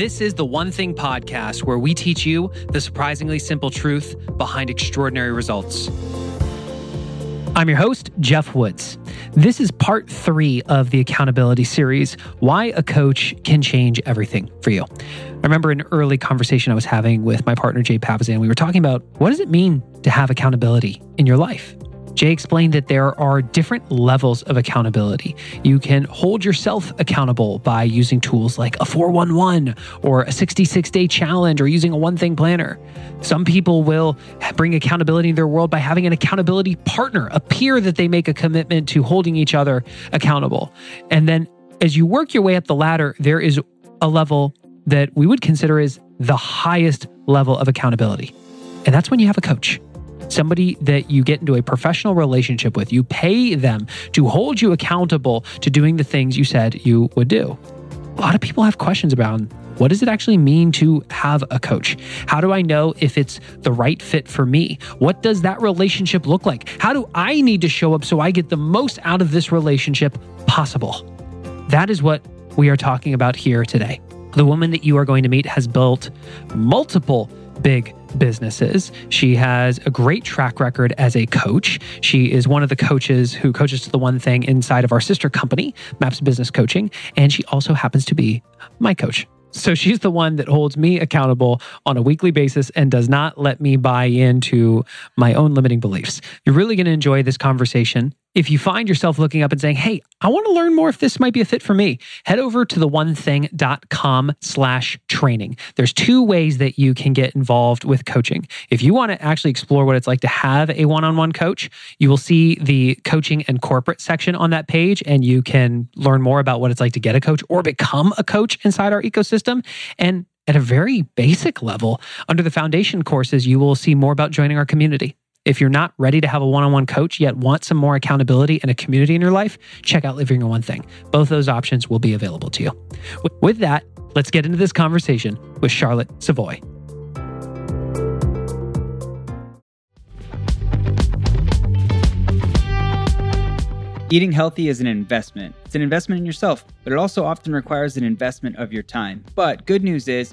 This is the One Thing podcast where we teach you the surprisingly simple truth behind extraordinary results. I'm your host, Geoff Woods. This is part three of the accountability series Why a Coach Can Change Everything for You. I remember an early conversation I was having with my partner, Jay Papasan. We were talking about what does it mean to have accountability in your life? Jay explained that there are different levels of accountability. You can hold yourself accountable by using tools like a 411 or a 66 day challenge or using a one thing planner. Some people will bring accountability in their world by having an accountability partner, a peer that they make a commitment to holding each other accountable. And then as you work your way up the ladder, there is a level that we would consider as the highest level of accountability. And that's when you have a coach somebody that you get into a professional relationship with. You pay them to hold you accountable to doing the things you said you would do. A lot of people have questions about what does it actually mean to have a coach? How do I know if it's the right fit for me? What does that relationship look like? How do I need to show up so I get the most out of this relationship possible? That is what we are talking about here today. The woman that you are going to meet has built multiple big businesses. She has a great track record as a coach. She is one of the coaches who coaches to the one thing inside of our sister company, Maps Business Coaching. And she also happens to be my coach. So she's the one that holds me accountable on a weekly basis and does not let me buy into my own limiting beliefs. You're really going to enjoy this conversation if you find yourself looking up and saying, Hey, I want to learn more if this might be a fit for me, head over to the onething.com slash training. There's two ways that you can get involved with coaching. If you want to actually explore what it's like to have a one-on-one coach, you will see the coaching and corporate section on that page, and you can learn more about what it's like to get a coach or become a coach inside our ecosystem. And at a very basic level, under the foundation courses, you will see more about joining our community. If you're not ready to have a one on one coach yet want some more accountability and a community in your life, check out Living Your One Thing. Both those options will be available to you. With that, let's get into this conversation with Charlotte Savoy. Eating healthy is an investment. It's an investment in yourself, but it also often requires an investment of your time. But good news is,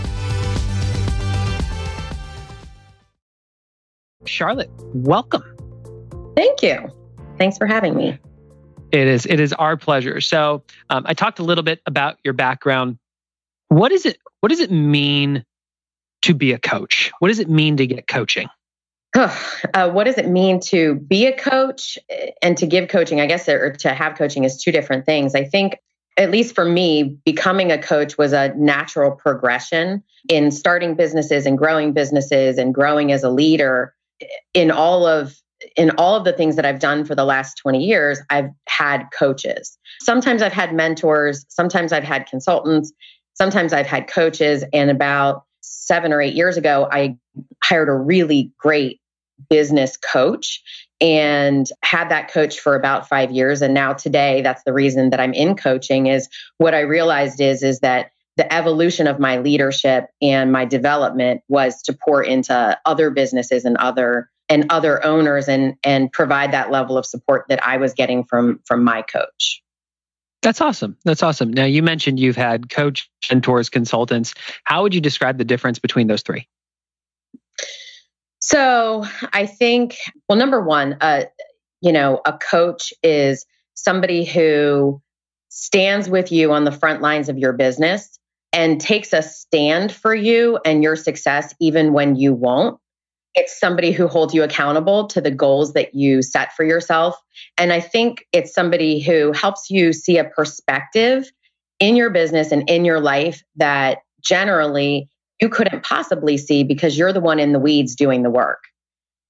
Charlotte, welcome. Thank you. Thanks for having me. It is it is our pleasure. So um, I talked a little bit about your background. What is it? What does it mean to be a coach? What does it mean to get coaching? uh, what does it mean to be a coach and to give coaching? I guess or to have coaching is two different things. I think at least for me, becoming a coach was a natural progression in starting businesses and growing businesses and growing as a leader in all of in all of the things that I've done for the last 20 years, I've had coaches. Sometimes I've had mentors, sometimes I've had consultants, sometimes I've had coaches. And about seven or eight years ago, I hired a really great business coach and had that coach for about five years. And now today, that's the reason that I'm in coaching is what I realized is, is that the evolution of my leadership and my development was to pour into other businesses and other and other owners and and provide that level of support that I was getting from from my coach. That's awesome. That's awesome. Now you mentioned you've had coach, mentors, consultants. How would you describe the difference between those three? So I think, well, number one, uh, you know, a coach is somebody who stands with you on the front lines of your business and takes a stand for you and your success even when you won't. it's somebody who holds you accountable to the goals that you set for yourself. And I think it's somebody who helps you see a perspective in your business and in your life that generally you couldn't possibly see because you're the one in the weeds doing the work.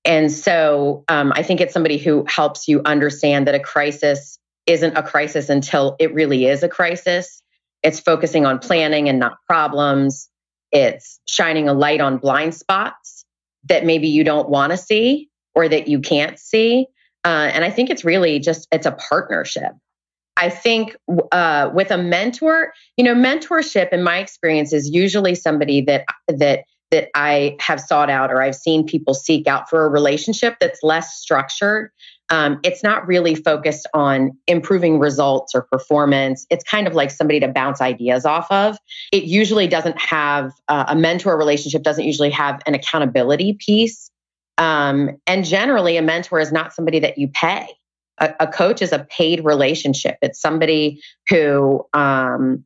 And so um, I think it's somebody who helps you understand that a crisis isn't a crisis until it really is a crisis. It's focusing on planning and not problems. It's shining a light on blind spots that maybe you don't want to see or that you can't see. Uh, and I think it's really just it's a partnership. I think uh, with a mentor, you know, mentorship in my experience is usually somebody that that that I have sought out or I've seen people seek out for a relationship that's less structured. Um, it's not really focused on improving results or performance. It's kind of like somebody to bounce ideas off of. It usually doesn't have uh, a mentor relationship, doesn't usually have an accountability piece. Um, and generally, a mentor is not somebody that you pay. A, a coach is a paid relationship. It's somebody who um,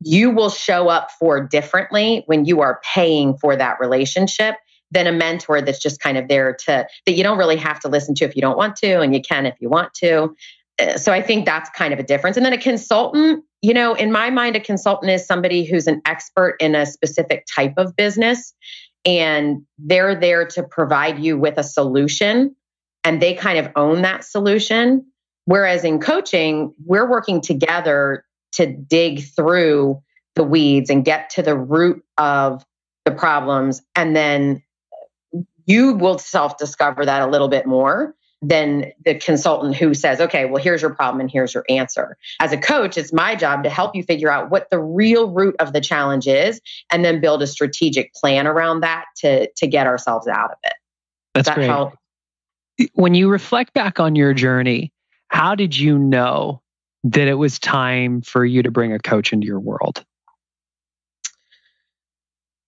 you will show up for differently when you are paying for that relationship than a mentor that's just kind of there to that you don't really have to listen to if you don't want to and you can if you want to uh, so i think that's kind of a difference and then a consultant you know in my mind a consultant is somebody who's an expert in a specific type of business and they're there to provide you with a solution and they kind of own that solution whereas in coaching we're working together to dig through the weeds and get to the root of the problems. And then you will self discover that a little bit more than the consultant who says, okay, well, here's your problem and here's your answer. As a coach, it's my job to help you figure out what the real root of the challenge is and then build a strategic plan around that to, to get ourselves out of it. That's that great. Help? When you reflect back on your journey, how did you know that it was time for you to bring a coach into your world?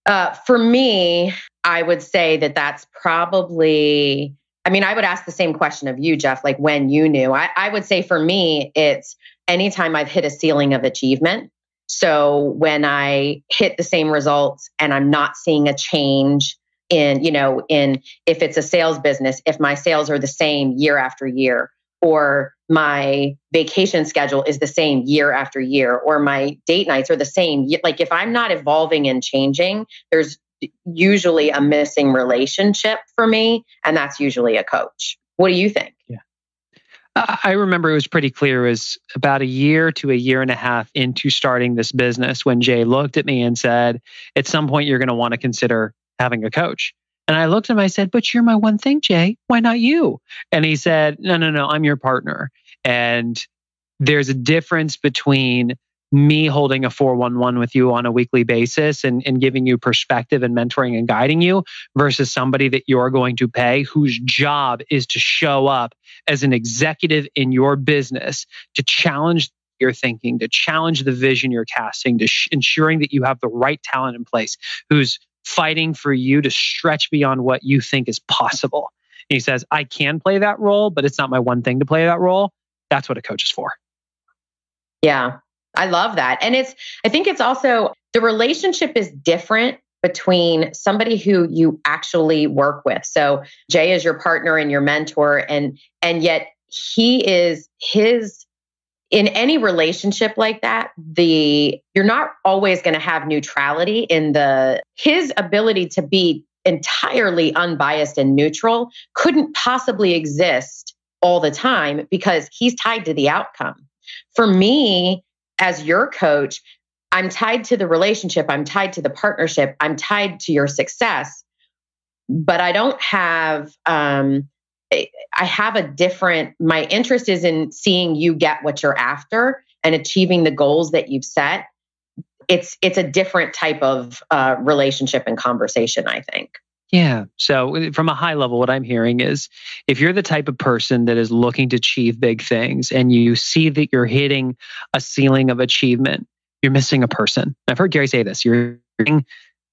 Uh, for me, I would say that that's probably, I mean, I would ask the same question of you, Jeff, like when you knew. I, I would say for me, it's anytime I've hit a ceiling of achievement. So when I hit the same results and I'm not seeing a change in, you know, in if it's a sales business, if my sales are the same year after year, or my vacation schedule is the same year after year or my date nights are the same like if i'm not evolving and changing there's usually a missing relationship for me and that's usually a coach what do you think yeah I remember it was pretty clear. It was about a year to a year and a half into starting this business when Jay looked at me and said, At some point, you're going to want to consider having a coach. And I looked at him, I said, But you're my one thing, Jay. Why not you? And he said, No, no, no, I'm your partner. And there's a difference between me holding a 411 with you on a weekly basis and, and giving you perspective and mentoring and guiding you versus somebody that you're going to pay whose job is to show up as an executive in your business to challenge your thinking, to challenge the vision you're casting, to sh- ensuring that you have the right talent in place, who's fighting for you to stretch beyond what you think is possible. And he says, I can play that role, but it's not my one thing to play that role. That's what a coach is for. Yeah, I love that. And it's, I think it's also the relationship is different between somebody who you actually work with. So Jay is your partner and your mentor and and yet he is his in any relationship like that the you're not always going to have neutrality in the his ability to be entirely unbiased and neutral couldn't possibly exist all the time because he's tied to the outcome. For me as your coach i'm tied to the relationship i'm tied to the partnership i'm tied to your success but i don't have um, I have a different, my interest is in seeing you get what you're after and achieving the goals that you've set. It's it's a different type of uh, relationship and conversation, I think. Yeah. So, from a high level, what I'm hearing is if you're the type of person that is looking to achieve big things and you see that you're hitting a ceiling of achievement, you're missing a person. I've heard Gary say this you're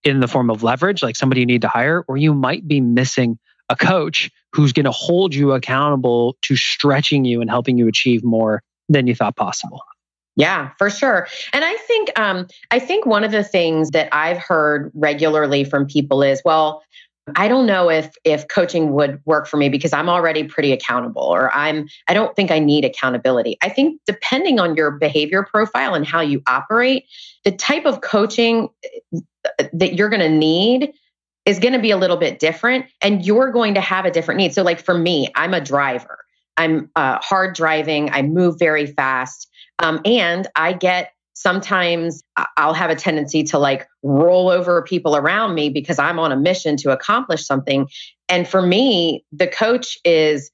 in the form of leverage, like somebody you need to hire, or you might be missing a coach who's going to hold you accountable to stretching you and helping you achieve more than you thought possible. Yeah, for sure. And I think um, I think one of the things that I've heard regularly from people is, well, I don't know if if coaching would work for me because I'm already pretty accountable or I'm I don't think I need accountability. I think depending on your behavior profile and how you operate, the type of coaching uh, that you're going to need is going to be a little bit different and you're going to have a different need. So like for me, I'm a driver. I'm uh, hard driving. I move very fast. Um, and I get sometimes I'll have a tendency to like roll over people around me because I'm on a mission to accomplish something. And for me, the coach is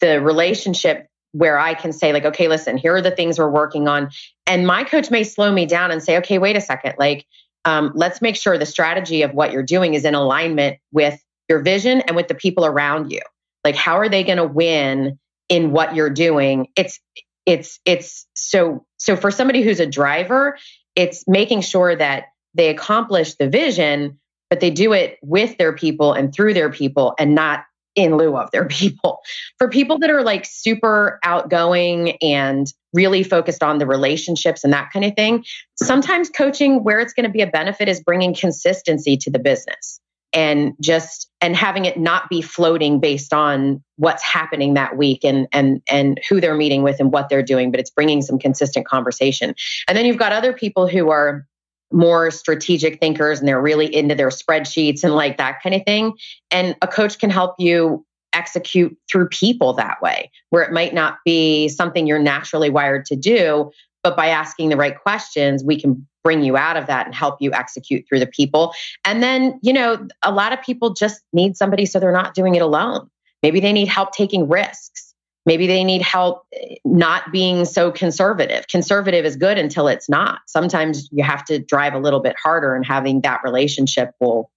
the relationship where I can say, like, okay, listen, here are the things we're working on. And my coach may slow me down and say, okay, wait a second, like, um, let's make sure the strategy of what you're doing is in alignment with your vision and with the people around you. Like, how are they going to win in what you're doing? It's it's it's so so for somebody who's a driver it's making sure that they accomplish the vision but they do it with their people and through their people and not in lieu of their people. For people that are like super outgoing and really focused on the relationships and that kind of thing sometimes coaching where it's going to be a benefit is bringing consistency to the business and just and having it not be floating based on what's happening that week and and and who they're meeting with and what they're doing but it's bringing some consistent conversation. And then you've got other people who are more strategic thinkers and they're really into their spreadsheets and like that kind of thing and a coach can help you execute through people that way where it might not be something you're naturally wired to do but by asking the right questions we can bring you out of that and help you execute through the people. And then, you know, a lot of people just need somebody so they're not doing it alone. Maybe they need help taking risks. Maybe they need help eh, not being so conservative. Conservative is good until it's not. Sometimes you have to drive a little bit harder, and having that relationship will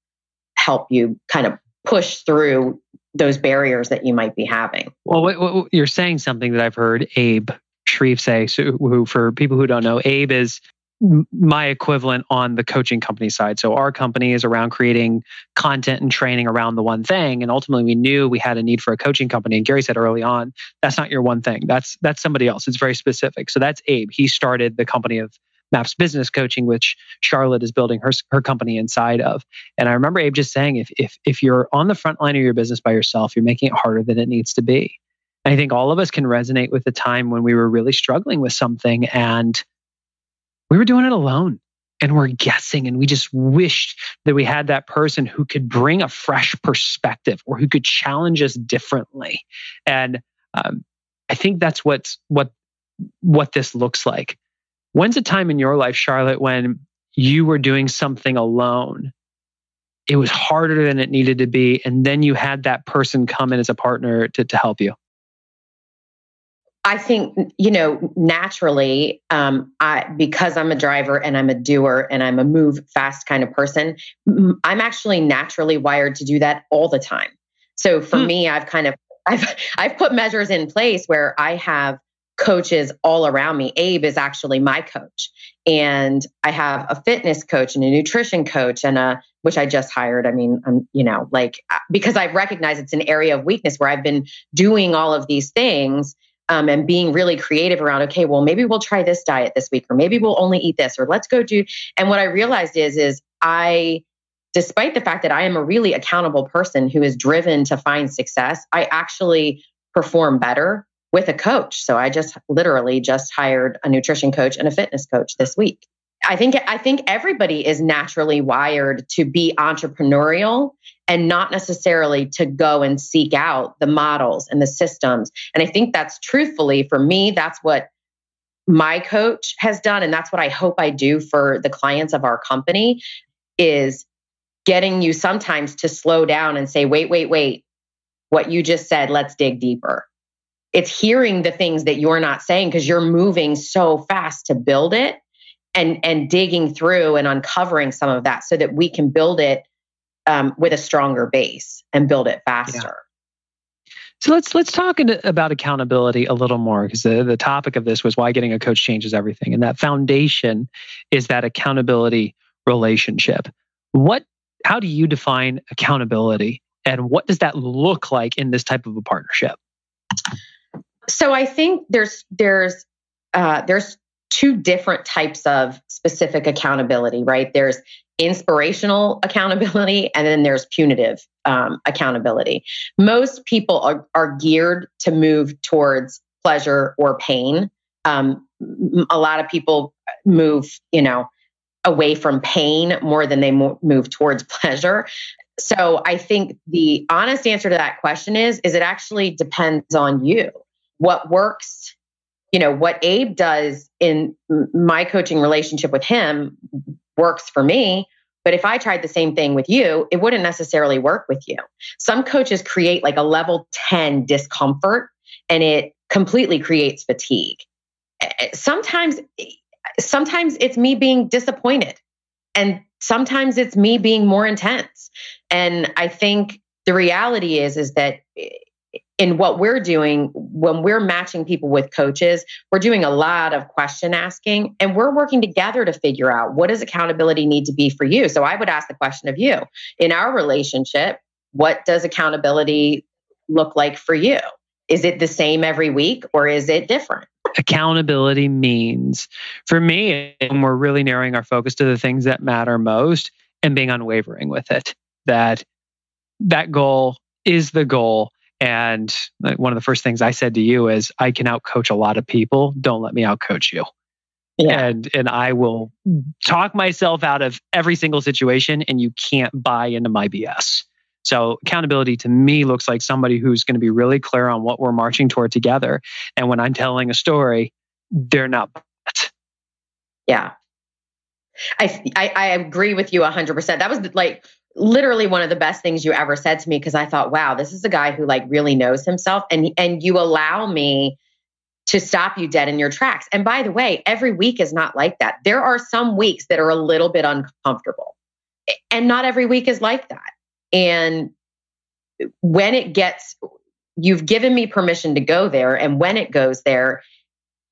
help you kind of push through those barriers that you might be having. Well, what, what, you're saying something that I've heard Abe Shreve say. So, who, for people who don't know, Abe is my equivalent on the coaching company side. So our company is around creating content and training around the one thing. And ultimately we knew we had a need for a coaching company. And Gary said early on, that's not your one thing. That's that's somebody else. It's very specific. So that's Abe. He started the company of Maps Business Coaching, which Charlotte is building her her company inside of. And I remember Abe just saying, if if if you're on the front line of your business by yourself, you're making it harder than it needs to be. And I think all of us can resonate with the time when we were really struggling with something and we were doing it alone and we're guessing and we just wished that we had that person who could bring a fresh perspective or who could challenge us differently. And um, i think that's what's what what this looks like. When's a time in your life charlotte when you were doing something alone? It was harder than it needed to be and then you had that person come in as a partner to, to help you I think, you know, naturally, um, I because I'm a driver and I'm a doer and I'm a move fast kind of person, I'm actually naturally wired to do that all the time. So for hmm. me, I've kind of I've I've put measures in place where I have coaches all around me. Abe is actually my coach. And I have a fitness coach and a nutrition coach and a which I just hired. I mean, I'm, you know, like because I've recognized it's an area of weakness where I've been doing all of these things um, and being really creative around okay well maybe we'll try this diet this week or maybe we'll only eat this or let's go do and what i realized is is i despite the fact that i am a really accountable person who is driven to find success i actually perform better with a coach. So i just literally just hired a nutrition coach and a fitness coach this week I think I think everybody is naturally wired to be entrepreneurial and not necessarily to go and seek out the models and the systems. And I think that's truthfully for me that's what my coach has done and that's what I hope I do for the clients of our company is getting you sometimes to slow down and say wait wait wait what you just said let's dig deeper. It's hearing the things that you're not saying because you're moving so fast to build it and and digging through and uncovering some of that so that we can build it um, with a stronger base and build it faster. Yeah. So let's let's talk about accountability a little more because the, the topic of this was why getting a coach changes everything, and that foundation is that accountability relationship. What? How do you define accountability, and what does that look like in this type of a partnership? So I think there's there's uh, there's two different types of specific accountability, right? There's inspirational accountability and then there's punitive um, accountability. Most people are, are geared to move towards pleasure or pain. Um, a lot of people move, you know, away from pain more than they move towards pleasure. So I think the honest answer to that question is is it actually depends on you. What works, you know, what Abe does in my coaching relationship with him works for me. But if I tried the same thing with you, it wouldn't necessarily work with you. Some coaches create like a level 10 discomfort and it completely creates fatigue. Sometimes sometimes it's me being disappointed and sometimes it's me being more intense. And I think the reality is is that in what we're doing when we're matching people with coaches we're doing a lot of question asking and we're working together to figure out what does accountability need to be for you. So i would ask the question of you in our relationship what does accountability look like for you? Is it the same every week or is it different? Accountability means for me when we're really narrowing our focus to the things that matter most and being unwavering with it that that goal is the goal and one of the first things i said to you is i can outcoach a lot of people don't let me outcoach you yeah. and and i will talk myself out of every single situation and you can't buy into my bs so accountability to me looks like somebody who's going to be really clear on what we're marching toward together. And when I'm telling a story, they're not. Yeah. I, I, I agree with you 100%. That was like literally one of the best things you ever said to me because I thought, wow, this is a guy who like really knows himself and and you allow me to stop you dead in your tracks. And by the way, every week is not like that. There are some weeks that are a little bit uncomfortable. And not every week is like that. And when it gets, you've given me permission to go there. And when it goes there,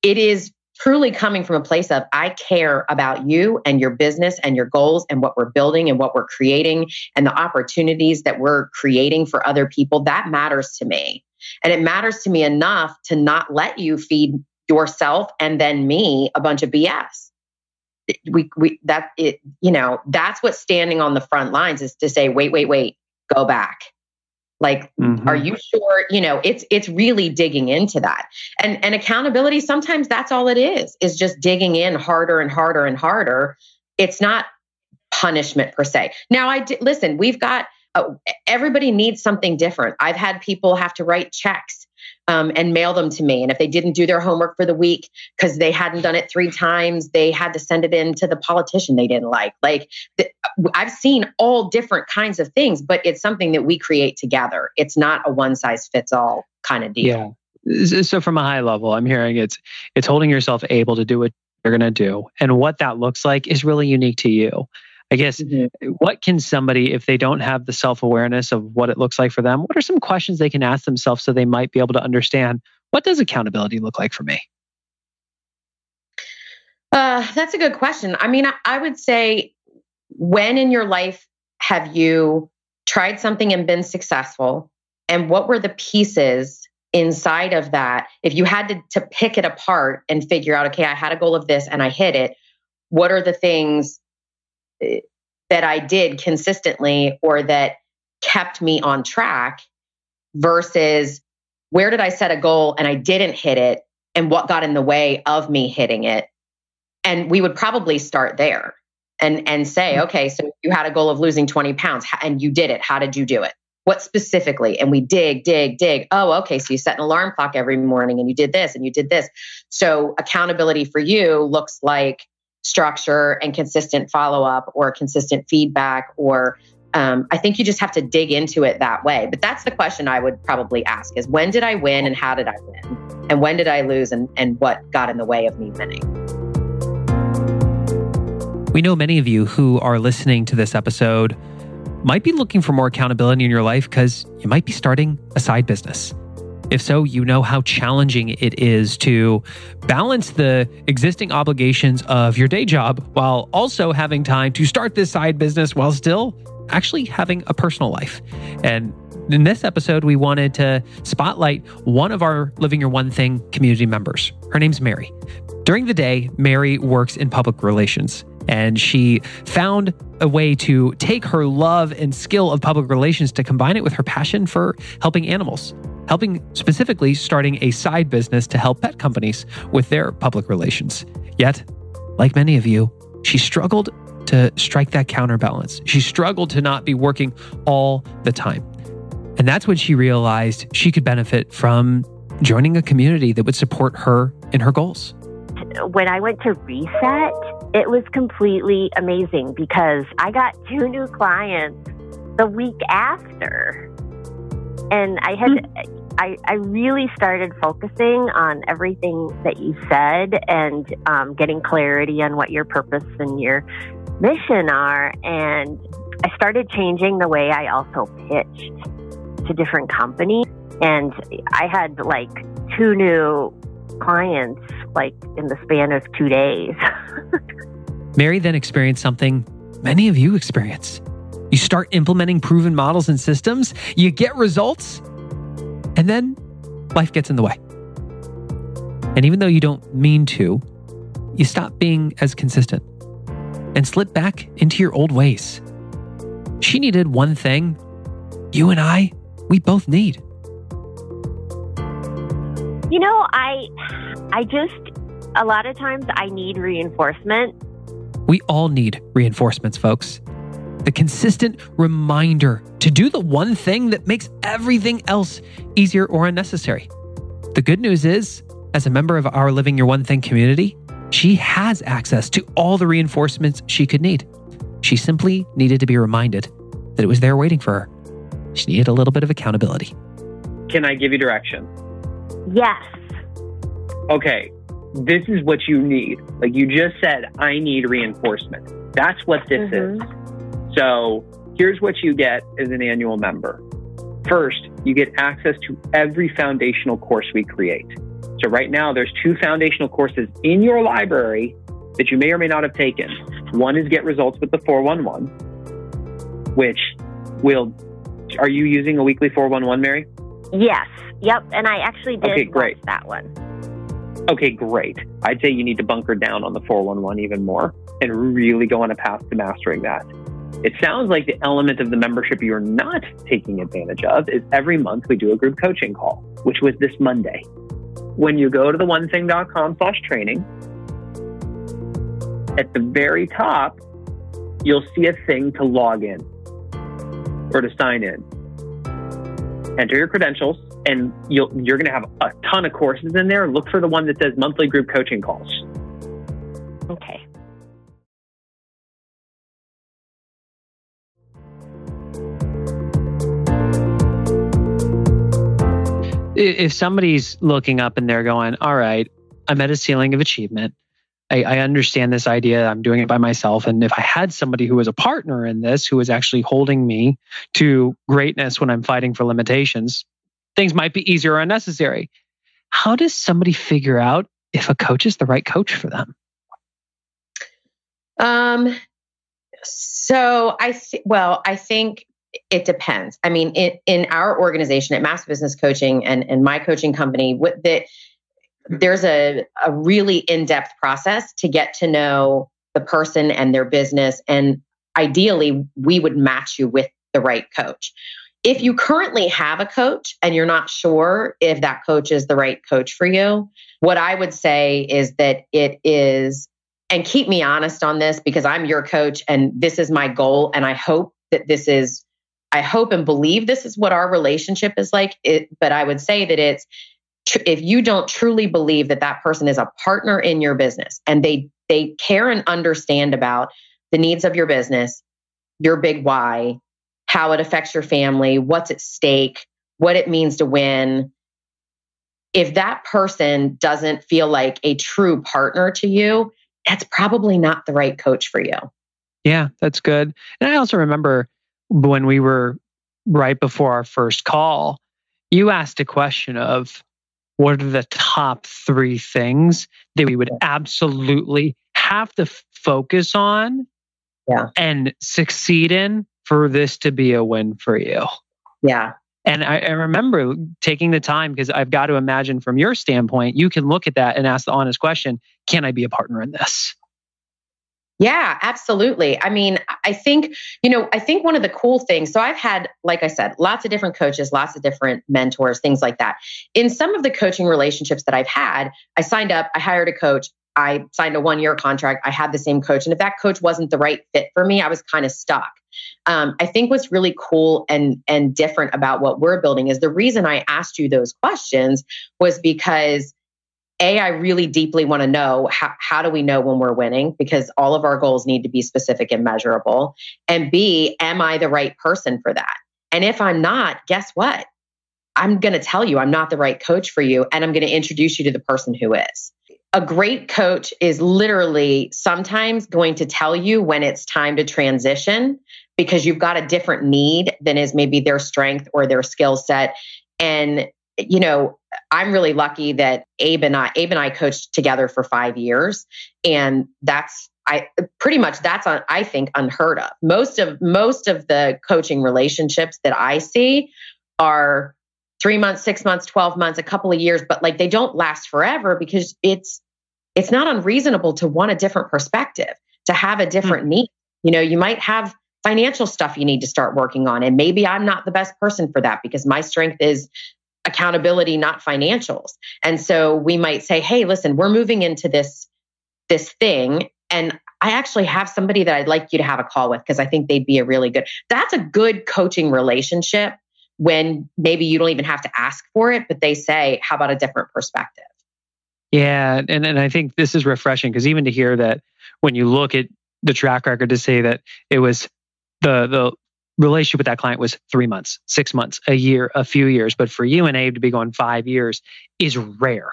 it is truly coming from a place of I care about you and your business and your goals and what we're building and what we're creating and the opportunities that we're creating for other people. That matters to me. And it matters to me enough to not let you feed yourself and then me a bunch of BS we we that it you know that's what standing on the front lines is to say wait wait wait go back like mm-hmm. are you sure? You know it's it's really digging into that. And and accountability sometimes that's all it is is just digging in harder and harder and harder. It's not punishment per se. Now i d- listen we've got uh, everybody needs something different. I've had people have to write checks um, and mail them to me. And if they didn't do their homework for the week because they hadn't done it three times, they had to send it in to the politician they didn't like. Like I've seen all different kinds of things, but it's something that we create together. It's not a one size fits all kind of deal. Yeah. So from a high level, I'm hearing it's it's holding yourself able to do what you're going to do, and what that looks like is really unique to you. I guess mm-hmm. what can somebody, if they don't have the self awareness of what it looks like for them, what are some questions they can ask themselves so they might be able to understand what does accountability look like for me? Uh, that's a good question. I mean, I, I would say, when in your life have you tried something and been successful? And what were the pieces inside of that? If you had to, to pick it apart and figure out, okay, I had a goal of this and I hit it, what are the things that I did consistently or that kept me on track versus where did I set a goal and I didn't hit it and what got in the way of me hitting it. And we would probably start there and and say, mm-hmm. okay, so you had a goal of losing 20 pounds and you did it. How did you do it? What specifically? And we dig, dig, dig. Oh, okay. So you set an alarm clock every morning and you did this and you did this. So accountability for you looks like structure and consistent follow up or consistent feedback or um, I think you just have to dig into it that way. But that's the question I would probably ask is when did I win and how did I win? And when did I lose and, and what got in the way of me winning? We know many of you who are listening to this episode might be looking for more accountability in your life because you might be starting a side business. If so, you know how challenging it is to balance the existing obligations of your day job while also having time to start this side business while still actually having a personal life. And in this episode, we wanted to spotlight one of our Living Your One Thing community members. Her name's Mary. During the day, Mary works in public relations, and she found a way to take her love and skill of public relations to combine it with her passion for helping animals, helping specifically starting a side business to help pet companies with their public relations. Yet, like many of you, she struggled to strike that counterbalance. She struggled to not be working all the time. And that's when she realized she could benefit from joining a community that would support her in her goals. When I went to Reset, it was completely amazing because I got two new clients the week after. And I had mm-hmm. I, I really started focusing on everything that you said and um, getting clarity on what your purpose and your mission are. And I started changing the way I also pitched to different companies. And I had like two new clients like in the span of two days. Mary then experienced something many of you experience. You start implementing proven models and systems, you get results, and then life gets in the way. And even though you don't mean to, you stop being as consistent and slip back into your old ways. She needed one thing you and I we both need. You know, I I just a lot of times I need reinforcement. We all need reinforcements, folks. The consistent reminder to do the one thing that makes everything else easier or unnecessary. The good news is, as a member of our Living Your One Thing community, she has access to all the reinforcements she could need. She simply needed to be reminded that it was there waiting for her. She needed a little bit of accountability. Can I give you direction? Yes. Okay, this is what you need. Like you just said, I need reinforcement. That's what this mm-hmm. is. So here's what you get as an annual member. First, you get access to every foundational course we create. So right now, there's two foundational courses in your library that you may or may not have taken. One is Get Results with the 411, which will are you using a weekly 411, Mary? Yes. Yep. And I actually did okay, great. that one. Okay, great. I'd say you need to bunker down on the 411 even more and really go on a path to mastering that. It sounds like the element of the membership you're not taking advantage of is every month we do a group coaching call, which was this Monday. When you go to the onething.com slash training, at the very top, you'll see a thing to log in or to sign in. Enter your credentials, and you'll, you're going to have a ton of courses in there. Look for the one that says monthly group coaching calls. Okay. If somebody's looking up and they're going, all right, I'm at a ceiling of achievement. I, I, understand this idea. I'm doing it by myself. And if I had somebody who was a partner in this, who was actually holding me to greatness when I'm fighting for limitations, things might be easier or unnecessary. How does somebody figure out if a coach is the right coach for them? Um, so I th- well, I think it depends. I mean, in, in our organization at Maps Business Coaching and, and my coaching company, what that there's a, a really in-depth process to get to know the person and their business and ideally we would match you with the right coach if you currently have a coach and you're not sure if that coach is the right coach for you what i would say is that it is and keep me honest on this because i'm your coach and this is my goal and i hope that this is i hope and believe this is what our relationship is like it, but i would say that it's if you don't truly believe that that person is a partner in your business and they they care and understand about the needs of your business, your big why, how it affects your family, what's at stake, what it means to win. If that person doesn't feel like a true partner to you, that's probably not the right coach for you. Yeah, that's good. And I also remember when we were right before our first call, you asked a question of what are the top three things that we would absolutely have to focus on yeah. and succeed in for this to be a win for you. Yeah. And I, I remember taking the time because I've got to imagine from your standpoint, you can look at that and ask the honest question Can I be a partner in this? Yeah, absolutely. I mean, I think, you know, I think one of the cool things, so I've had, like I said, lots of different coaches, lots of different mentors, things like that. In some of the coaching relationships that I've had, I signed up, I hired a coach, I signed a one year contract, I had the same coach. And if that coach wasn't the right fit for me, I was kind of stuck. Um, I think what's really cool and and different about what we're building is the reason I asked you those questions was because a, I really deeply want to know how, how do we know when we're winning? Because all of our goals need to be specific and measurable. And B, am I the right person for that? And if I'm not, guess what? I'm going to tell you I'm not the right coach for you. And I'm going to introduce you to the person who is. A great coach is literally sometimes going to tell you when it's time to transition because you've got a different need than is maybe their strength or their skill set. And you know, I'm really lucky that Abe and I, Abe and I coached together for five years, and that's I pretty much that's on, I think unheard of. Most of most of the coaching relationships that I see are three months, six months, twelve months, a couple of years, but like they don't last forever because it's it's not unreasonable to want a different perspective, to have a different mm-hmm. need. You know, you might have financial stuff you need to start working on. And maybe I'm not the best person for that because my strength is accountability, not financials. And so we might say, hey, listen, we're moving into this, this thing. And I actually have somebody that I'd like you to have a call with because I think they'd be a really good, that's a good coaching relationship when maybe you don't even have to ask for it, but they say, how about a different perspective? Yeah. And, and I think this is refreshing because even to hear that when you look at the track record to say that it was the the relationship with that client was three months, six months, a year, a few years. But for you and Abe to be going five years is rare.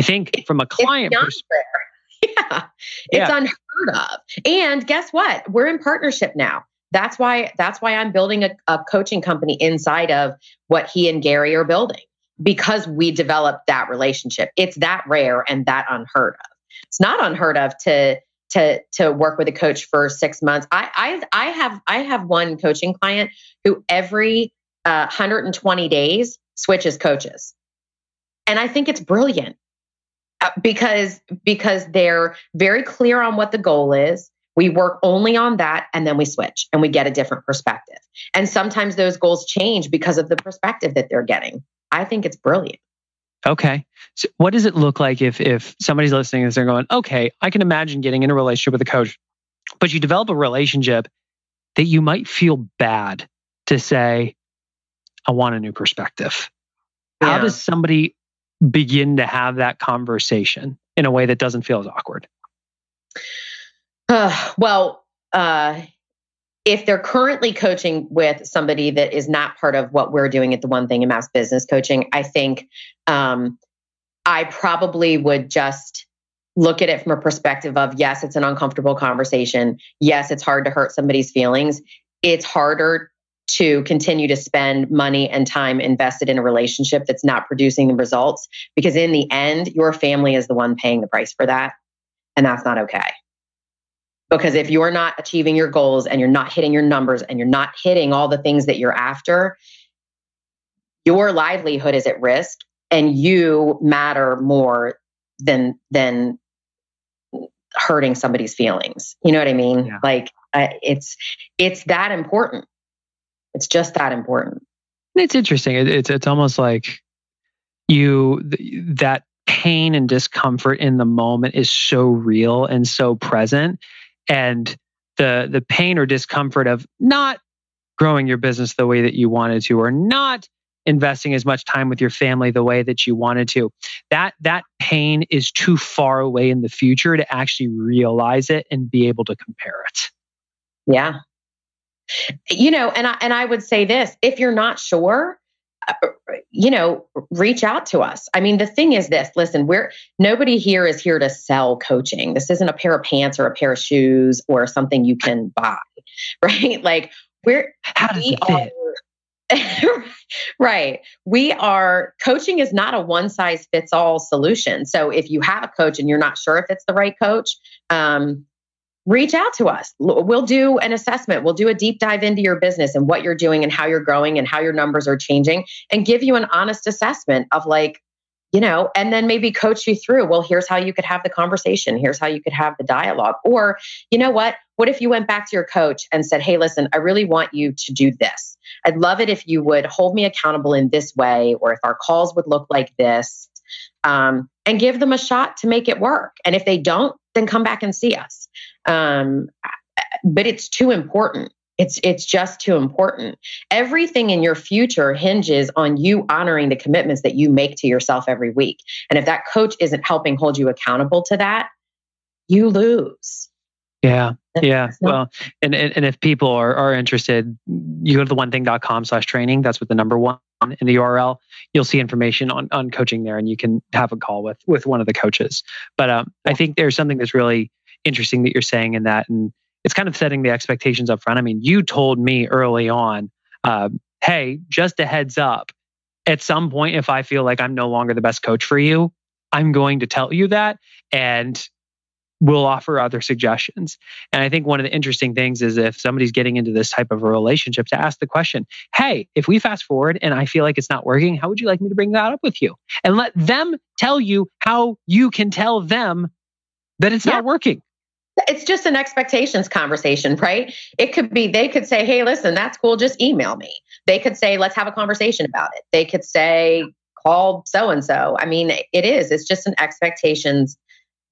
I think from a client perspective. Yeah, it's yeah. unheard of. And guess what? We're in partnership now. That's why that's why I'm building a, a coaching company inside of what he and Gary are building because we developed that relationship. It's that rare and that unheard of. It's not unheard of to to to work with a coach for six months. I I, I have I have one coaching client who every uh, 120 days switches coaches, and I think it's brilliant uh, because because they're very clear on what the goal is. We work only on that and then we switch and we get a different perspective. And sometimes those goals change because of the perspective that they're getting. I think it's brilliant. Okay. So what does it look like if if somebody's listening and they're going, okay, I can imagine getting in a relationship with a coach, but you develop a relationship that you might feel bad to say, I want a new perspective. Yeah. How does somebody begin to have that conversation in a way that doesn't feel as awkward? Uh, well, uh, if they're currently coaching with somebody that is not part of what we're doing at the One Thing in Maps Business Coaching, I think um, I probably would just look at it from a perspective of yes, it's an uncomfortable conversation. Yes, it's hard to hurt somebody's feelings. It's harder to continue to spend money and time invested in a relationship that's not producing the results because in the end, your family is the one paying the price for that. And that's not okay. Because if you're not achieving your goals and you're not hitting your numbers and you're not hitting all the things that you're after, your livelihood is at risk and you matter more than than hurting somebody's feelings. You know what I mean? Yeah. Like uh, it's it's that important. It's just that important. It's interesting. It, it's it's almost like you that pain and discomfort in the moment is so real and so present and the the pain or discomfort of not growing your business the way that you wanted to or not investing as much time with your family the way that you wanted to that that pain is too far away in the future to actually realize it and be able to compare it. Yeah. You know and i and i would say this if you're not sure you know, reach out to us. I mean, the thing is this listen, we're nobody here is here to sell coaching. This isn't a pair of pants or a pair of shoes or something you can buy, right? Like, we're, how does we it fit? Right. We are coaching is not a one size fits all solution. So if you have a coach and you're not sure if it's the right coach, um, reach out to us. We'll do an assessment. We'll do a deep dive into your business and what you're doing and how you're growing and how your numbers are changing and give you an honest assessment of like, you know, and then maybe coach you through, well, here's how you could have the conversation. Here's how you could have the dialogue. Or, you know what? What if you went back to your coach and said, hey, listen, I really want you to do this. I'd love it if you would hold me accountable in this way, or if our calls would look like this, um, and give them a shot to make it work. And if they don't, then come back and see us. Um, but it's too important. It's it's just too important. Everything in your future hinges on you honoring the commitments that you make to yourself every week. And if that coach isn't helping hold you accountable to that, you lose. Yeah. Yeah. Well, and, and, if people are, are interested, you go to the one thing.com slash training. That's what the number one in the URL. You'll see information on, on coaching there and you can have a call with, with one of the coaches. But um, I think there's something that's really interesting that you're saying in that. And it's kind of setting the expectations up front. I mean, you told me early on, uh, hey, just a heads up. At some point, if I feel like I'm no longer the best coach for you, I'm going to tell you that. And we'll offer other suggestions. And I think one of the interesting things is if somebody's getting into this type of a relationship to ask the question, hey, if we fast forward and I feel like it's not working, how would you like me to bring that up with you? And let them tell you how you can tell them that it's yeah. not working. It's just an expectations conversation, right? It could be, they could say, hey, listen, that's cool, just email me. They could say, let's have a conversation about it. They could say, call so and so. I mean, it is, it's just an expectations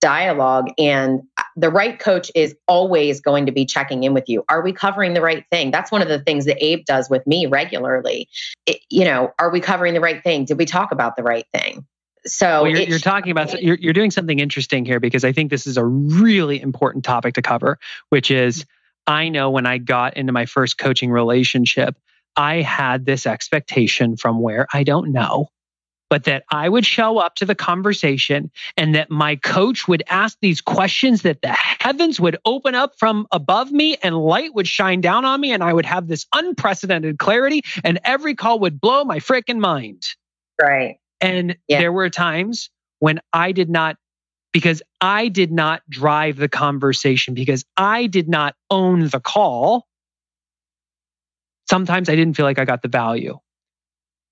dialogue and the right coach is always going to be checking in with you are we covering the right thing that's one of the things that abe does with me regularly it, you know are we covering the right thing did we talk about the right thing so well, you're, you're, talking about you're, you're doing something interesting here because i think this is a really important topic to cover which is i know when i got into my first coaching relationship i had this expectation from where i don't know but that I would show up to the conversation and that my coach would ask these questions that the heavens would open up from above me and light would shine down on me and I would have this unprecedented clarity and every call would blow my freaking mind. Right. And yeah. there were times when I did not because I did not drive the conversation because I did not own the call. Sometimes I didn't feel like I got the value.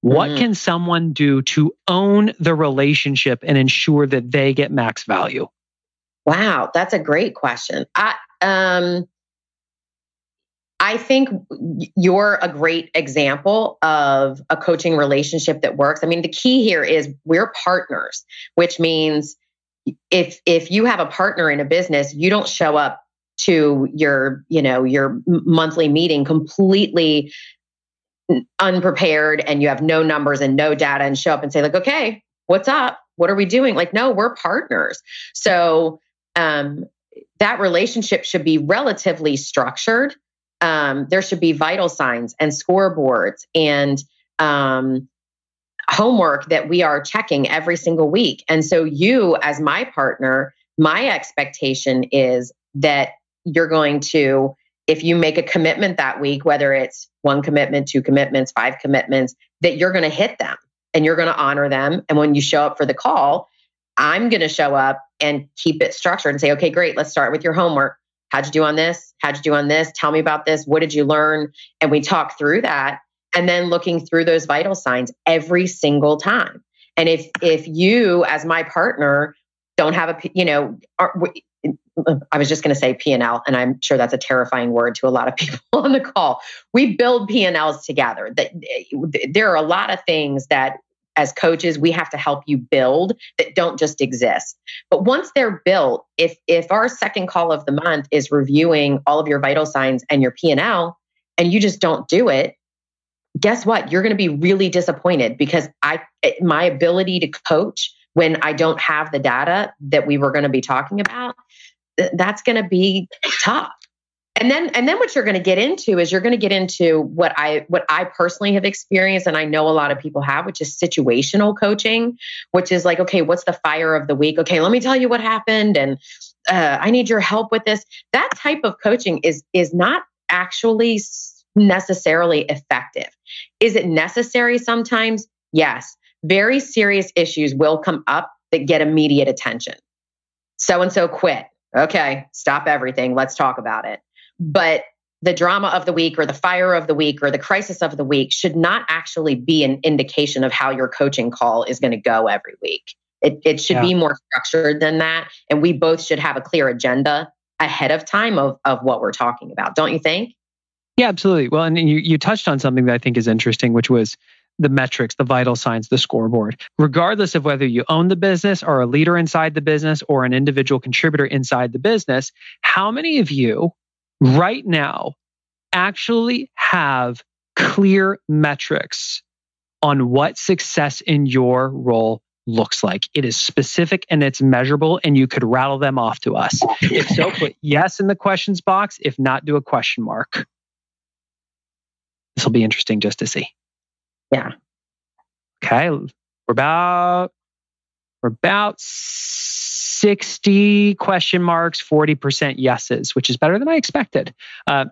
What mm-hmm. can someone do to own the relationship and ensure that they get max value? Wow, that's a great question. I um I think you're a great example of a coaching relationship that works. I mean, the key here is we're partners, which means if if you have a partner in a business, you don't show up to your, you know, your monthly meeting completely unprepared and you have no numbers and no data and show up and say like okay what's up? What are we doing? Like no we're partners. So um, that relationship should be relatively structured um, there should be vital signs and scoreboards and um, homework that we are checking every single week and so you as my partner my expectation is that you're going to if you make a commitment that week, whether it's one commitment, two commitments, five commitments, that you're going to hit them and you're going to honor them. And when you show up for the call, I'm going to show up and keep it structured and say, okay, great, let's start with your homework. How'd you do on this? How'd you do on this? Tell me about this. What did you learn? And we talk through that and then looking through those vital signs every single time. And if if you as my partner don't have a you know are, I was just going to say P&L, and I'm sure that's a terrifying word to a lot of people on the call. We build P&Ls together. That eh, there are a lot of things that as coaches we have to help you build that don't just exist. But once they're built, if if our second call of the month is reviewing all of your vital signs and your P&L and you just don't do it, guess what? You're going to be really disappointed because I my ability to coach when I don't have the data that we were going to be talking about that's going to be tough and then and then what you're going to get into is you're going to get into what i what i personally have experienced and i know a lot of people have which is situational coaching which is like okay what's the fire of the week okay let me tell you what happened and uh, i need your help with this that type of coaching is is not actually necessarily effective. Is it necessary sometimes? Yes. Very serious issues will come up that get immediate attention. So and so quit. Okay, stop everything. Let's talk about it. But the drama of the week or the fire of the week or the crisis of the week should not actually be an indication of how your coaching call is going to go every week. It, it should yeah. be more structured than that. And we both should have a clear agenda ahead of time of, of what we're talking about, don't you think? Yeah, absolutely. Well, and you, you touched on something that I think is interesting, which was the metrics, the vital signs, the scoreboard. Regardless of whether you own the business or a leader inside the business or an individual contributor inside the business, how many of you right now actually have clear metrics on what success in your role looks like. It is specific and it's measurable, and you could rattle them off to us. If so, put yes in the questions box. If not, do a question mark. This will be interesting just to see. Yeah. Okay. We're about we're about 60 question marks, 40% yeses, which is better than I expected. Uh,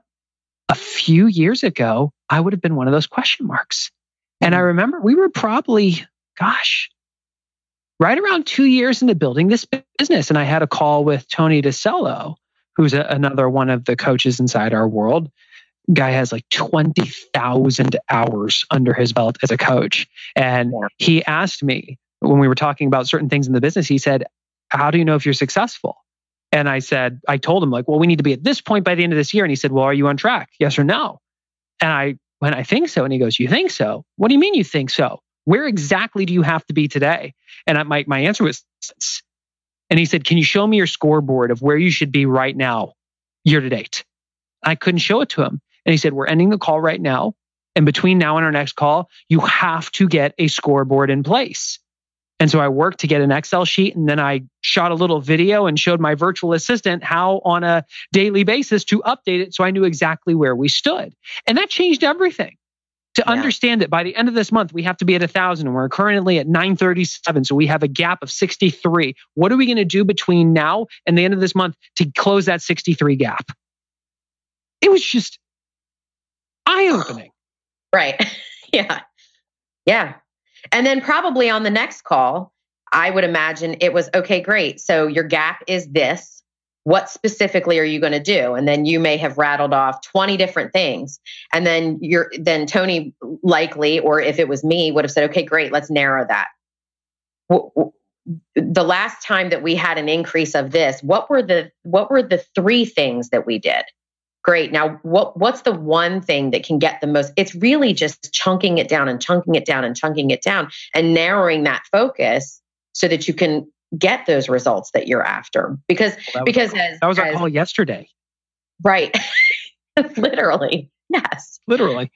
a few years ago, I would have been one of those question marks. And I mm. remember we were probably, gosh, right around two years into building this business. And I had a call with Tony DiCello, who's a, another one of the coaches inside our world. Guy has like 20,000 hours under his belt as a coach. And he asked me when we were talking about certain things in the business, he said, How do you know if you're successful? And I said, I told him, like, well, we need to be at this point by the end of this year. And he said, Well, are you on track? Yes or no? And I went, I think so. And he goes, You think so? What do you mean you think so? Where exactly do you have to be today? And I, my, my answer was, and he said, Can you show me your scoreboard of where you should be right now, year to date? I couldn't show it to him. And he said, We're ending the call right now. And between now and our next call, you have to get a scoreboard in place. And so I worked to get an Excel sheet and then I shot a little video and showed my virtual assistant how on a daily basis to update it so I knew exactly where we stood. And that changed everything. To yeah. understand that by the end of this month, we have to be at a thousand and we're currently at 937. So we have a gap of 63. What are we going to do between now and the end of this month to close that 63 gap? It was just eye opening. Right. yeah. Yeah. And then probably on the next call, I would imagine it was okay, great. So your gap is this. What specifically are you going to do? And then you may have rattled off 20 different things. And then you're then Tony likely, or if it was me, would have said, okay, great, let's narrow that. The last time that we had an increase of this, what were the what were the three things that we did? Great. Now, what what's the one thing that can get the most? It's really just chunking it down and chunking it down and chunking it down and narrowing that focus so that you can get those results that you're after. Because well, that because was, as, that was our call yesterday. Right. Literally. Yes. Literally.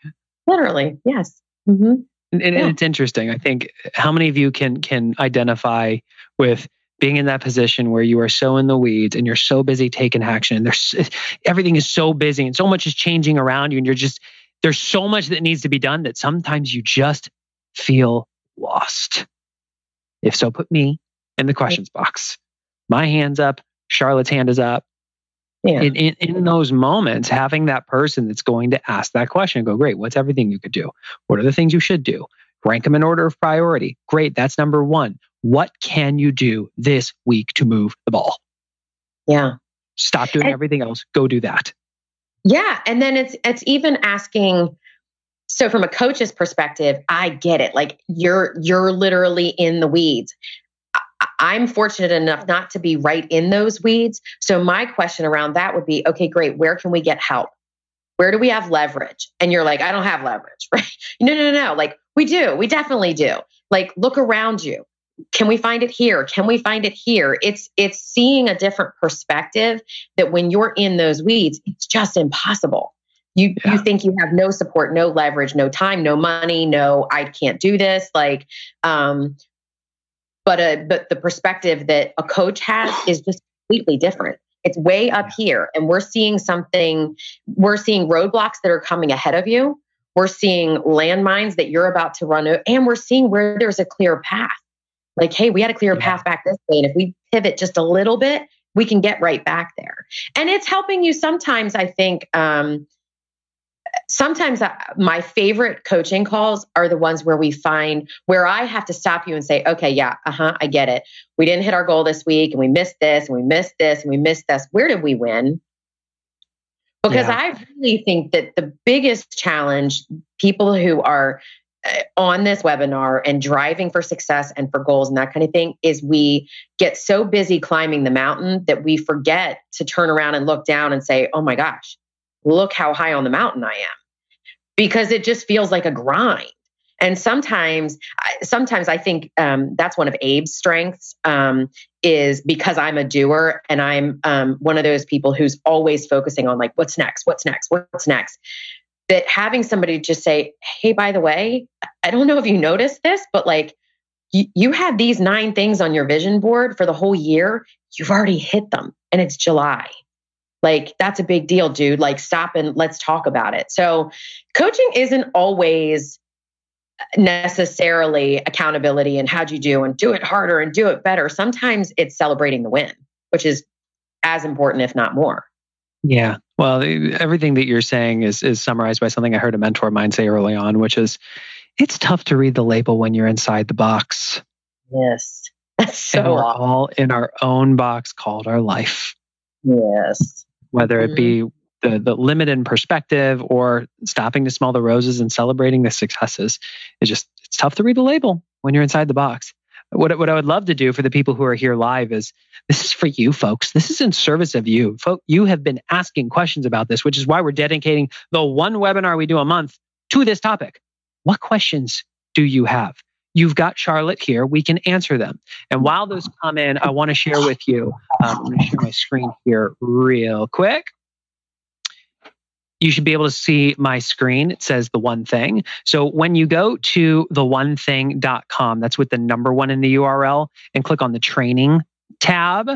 Literally. Yes. Mm-hmm. And, and yeah. it's interesting. I think how many of you can can identify with being in that position where you are so in the weeds and you're so busy taking action. And there's everything is so busy and so much is changing around you and you're just there's so much that needs to be done that sometimes you just feel lost. If so put me in the questions box. My hands up charlotte's hand is up. Yeah. in, in, in those moments having that person that's going to ask that question go great what's everything you could do? What are the things you should do? Rank them in order of priority. Great that's number one what can you do this week to move the ball? Yeah. Stop doing and, everything else. Go do that. Yeah. And then it's it's even asking so from a coach's perspective, I get it. Like you're you're literally in the weeds. I'm fortunate enough not to be right in those weeds. So my question around that would be, okay, great. Where can we get help? Where do we have leverage? And you're like, I don't have leverage, right? No, no, no, no. Like we do. We definitely do. Like look around you can we find it here? Can we find it here? It's it's seeing a different perspective that when you're in those weeds it's just impossible. You yeah. you think you have no support no leverage no time no money no i can't do this like um but a uh, but the perspective that a coach has is just completely different. It's way up here and we're seeing something we're seeing roadblocks that are coming ahead of you. We're seeing landmines that you're about to run and we're seeing where there's a clear path like, hey, we had a clear yeah. path back this way. And if we pivot just a little bit, we can get right back there. And it's helping you sometimes, I think, um, sometimes I, my favorite coaching calls are the ones where we find where I have to stop you and say, okay, yeah, uh huh, I get it. We didn't hit our goal this week and we missed this and we missed this and we missed this. Where did we win? Because yeah. I really think that the biggest challenge people who are uh, on this webinar and driving for success and for goals and that kind of thing is we get so busy climbing the mountain that we forget to turn around and look down and say, oh my gosh, look how high on the mountain I am. Because it just feels like a grind. And sometimes, sometimes I think um, that's one of Abe's strengths um, is because I'm a doer and I'm um, one of those people who's always focusing on like, what's next? What's next? What's next? That having somebody just say, hey, by the way, I don't know if you noticed this, but like, you, you have these nine things on your vision board for the whole year. You've already hit them and it's July. Like, that's a big deal, dude. Like, stop and let's talk about it. So, coaching isn't always necessarily accountability and how'd you do and do it harder and do it better. Sometimes it's celebrating the win, which is as important, if not more. Yeah. Well, everything that you're saying is is summarized by something I heard a mentor of mine say early on, which is it's tough to read the label when you're inside the box. Yes. So and we're all in our own box called our life. Yes whether it be mm-hmm. the, the limit in perspective or stopping to smell the roses and celebrating the successes. It's just, it's tough to read the label when you're inside the box. What, what I would love to do for the people who are here live is this is for you folks. This is in service of you. Folk, you have been asking questions about this, which is why we're dedicating the one webinar we do a month to this topic. What questions do you have? You've got Charlotte here. We can answer them. And while those come in, I want to share with you. Um, I'm going to share my screen here real quick. You should be able to see my screen. It says the one thing. So when you go to the one thing.com, that's with the number one in the URL, and click on the training tab,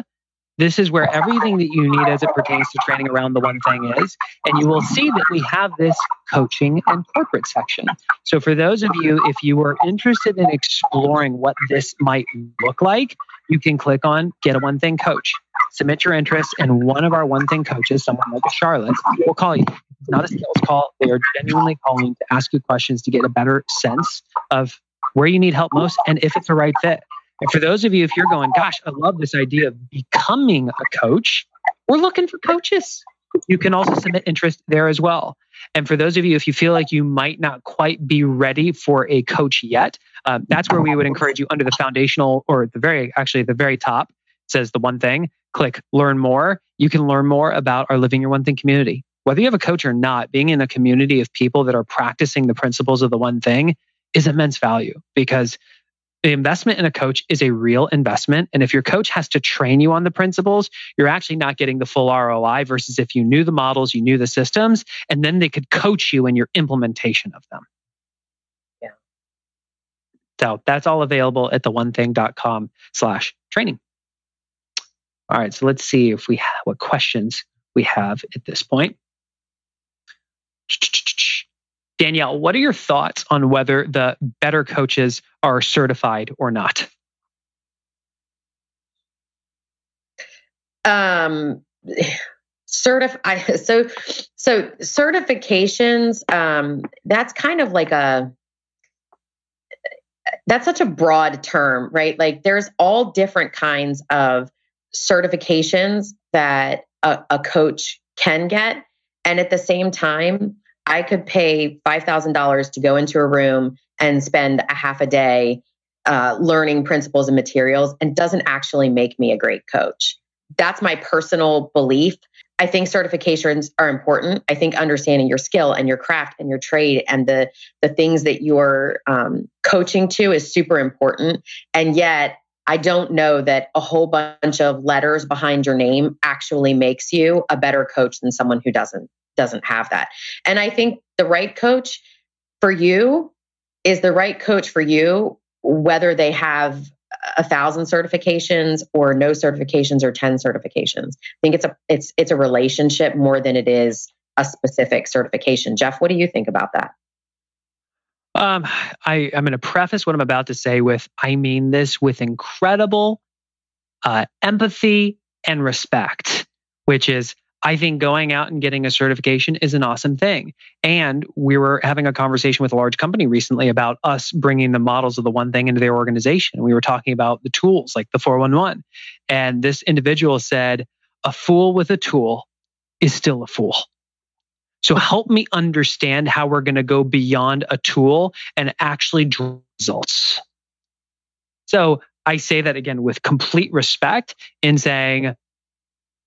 this is where everything that you need as it pertains to training around the one thing is. And you will see that we have this coaching and corporate section. So, for those of you, if you are interested in exploring what this might look like, you can click on Get a One Thing Coach. Submit your interest, and one of our One Thing coaches, someone like Charlotte, will call you. It's not a sales call. They are genuinely calling to ask you questions to get a better sense of where you need help most and if it's a right fit. And for those of you, if you're going, gosh, I love this idea of becoming a coach, we're looking for coaches. You can also submit interest there as well. And for those of you, if you feel like you might not quite be ready for a coach yet, um, that's where we would encourage you under the foundational or the very, actually, the very top says the one thing, click learn more. You can learn more about our Living Your One Thing community. Whether you have a coach or not, being in a community of people that are practicing the principles of the one thing is immense value because the investment in a coach is a real investment. And if your coach has to train you on the principles, you're actually not getting the full ROI versus if you knew the models, you knew the systems, and then they could coach you in your implementation of them. Yeah. So that's all available at the one thing.com slash training. All right. So let's see if we have what questions we have at this point. Danielle, what are your thoughts on whether the better coaches are certified or not? Um, certify so so certifications um that's kind of like a that's such a broad term right like there's all different kinds of certifications that a, a coach can get and at the same time I could pay $5,000 to go into a room and spend a half a day uh, learning principles and materials and doesn't actually make me a great coach. That's my personal belief. I think certifications are important. I think understanding your skill and your craft and your trade and the the things that you're um, coaching to is super important. And yet, I don't know that a whole bunch of letters behind your name actually makes you a better coach than someone who doesn't doesn't have that. And I think the right coach for you is the right coach for you, whether they have a thousand certifications or no certifications or 10 certifications. I think it's a it's it's a relationship more than it is a specific certification. Geoff, what do you think about that? Um, I, I'm going to preface what I'm about to say with I mean this with incredible uh, empathy and respect, which is I think going out and getting a certification is an awesome thing. And we were having a conversation with a large company recently about us bringing the models of the one thing into their organization. We were talking about the tools like the 411. And this individual said, a fool with a tool is still a fool. So help me understand how we're going to go beyond a tool and actually draw results. So I say that again with complete respect in saying,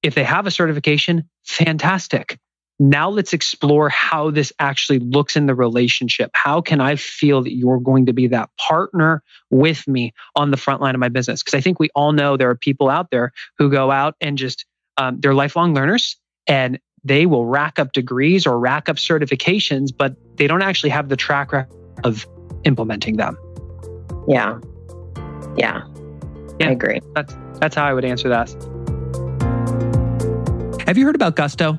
if they have a certification, fantastic. Now let's explore how this actually looks in the relationship. How can I feel that you're going to be that partner with me on the front line of my business? Because I think we all know there are people out there who go out and just, um, they're lifelong learners and they will rack up degrees or rack up certifications, but they don't actually have the track record of implementing them. Yeah. Yeah. yeah. I agree. That's that's how I would answer that. Have you heard about Gusto?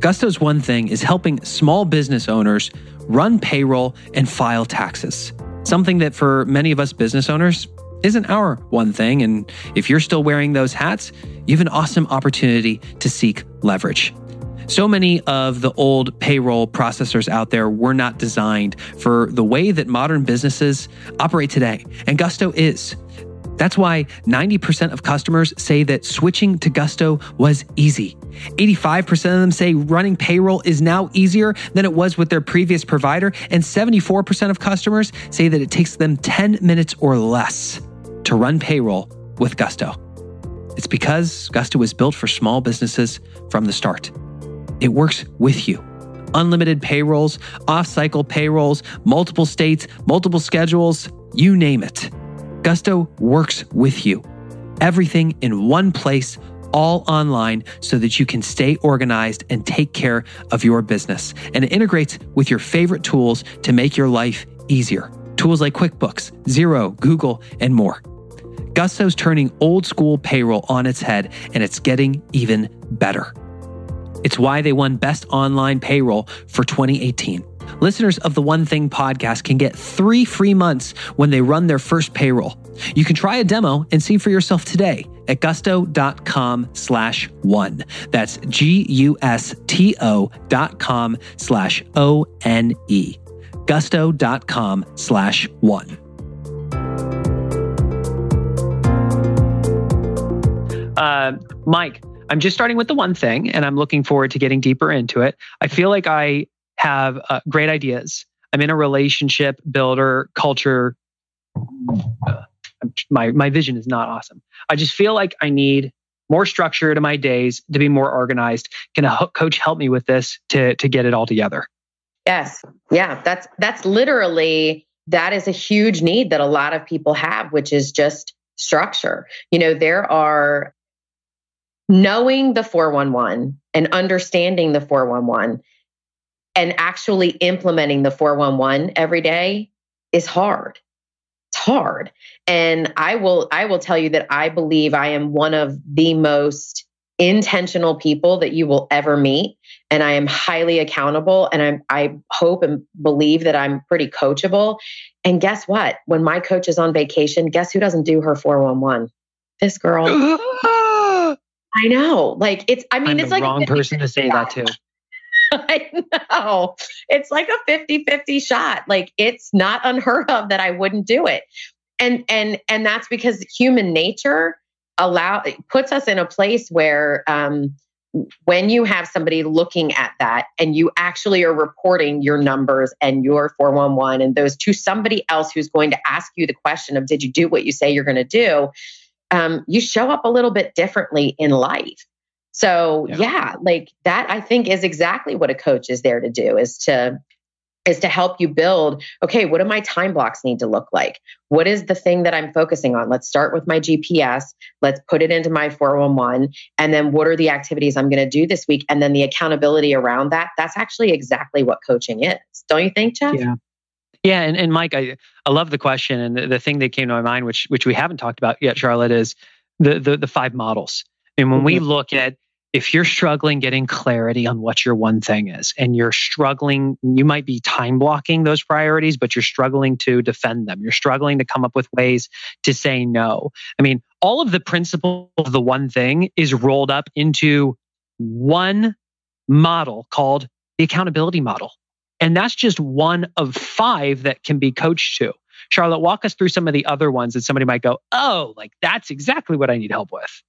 Gusto's one thing is helping small business owners run payroll and file taxes. Something that for many of us business owners isn't our one thing. And if you're still wearing those hats, you have an awesome opportunity to seek leverage. So many of the old payroll processors out there were not designed for the way that modern businesses operate today, and Gusto is. That's why 90% of customers say that switching to Gusto was easy. 85% of them say running payroll is now easier than it was with their previous provider, and 74% of customers say that it takes them 10 minutes or less to run payroll with Gusto. It's because Gusto was built for small businesses from the start. It works with you. Unlimited payrolls, off cycle payrolls, multiple states, multiple schedules, you name it. Gusto works with you. Everything in one place, all online, so that you can stay organized and take care of your business. And it integrates with your favorite tools to make your life easier. Tools like QuickBooks, Xero, Google, and more. Gusto's turning old school payroll on its head, and it's getting even better. It's why they won Best Online Payroll for 2018. Listeners of the One Thing podcast can get three free months when they run their first payroll. You can try a demo and see for yourself today at gusto.com slash one. That's G U S T O dot com slash O N E. Gusto.com slash one. Uh, Mike, I'm just starting with the one thing and I'm looking forward to getting deeper into it. I feel like I have uh, great ideas. I'm in a relationship builder culture. My, my vision is not awesome. I just feel like I need more structure to my days to be more organized. Can a coach help me with this to, to get it all together? Yes. Yeah. That's, that's literally, that is a huge need that a lot of people have, which is just structure. You know, there are knowing the 411 and understanding the 411 and actually implementing the 411 every day is hard. It's hard. And i will i will tell you that i believe i am one of the most intentional people that you will ever meet. And i am highly accountable and i i hope and believe that i'm pretty coachable. And guess what? When my coach is on vacation guess who doesn't do her 411 this girl I know. Like it's I mean I'm it's the like wrong person to say that to. I know. It's like a 50-50 shot. Like it's not unheard of that I wouldn't do it. And and and that's because human nature allow puts us in a place where um when you have somebody looking at that and you actually are reporting your numbers and your 411 and those to somebody else who's going to ask you the question of did you do what you say you're going to do um, you show up a little bit differently in life. So yeah. yeah, like that I think is exactly what a coach is there to do is to is to help you build okay what do my time blocks need to look like? What is the thing that i'm focusing on? Let's start with my gps let's put it into my 411 and then what are the activities i'm going to do this week? And then the accountability around that. That's actually exactly what coaching is. Don't you think Geoff? Yeah yeah, and, and Mike, I, I love the question. And the, the thing that came to my mind, which which we haven't talked about yet, Charlotte, is the the, the five models. And when mm-hmm. we look at if you're struggling getting clarity on what your one thing is and you're struggling, you might be time blocking those priorities, but you're struggling to defend them. You're struggling to come up with ways to say no. I mean, all of the principle of the one thing is rolled up into one model called the accountability model. And that's just one of five that can be coached to. Charlotte, walk us through some of the other ones that somebody might go, oh, like that's exactly what I need help with.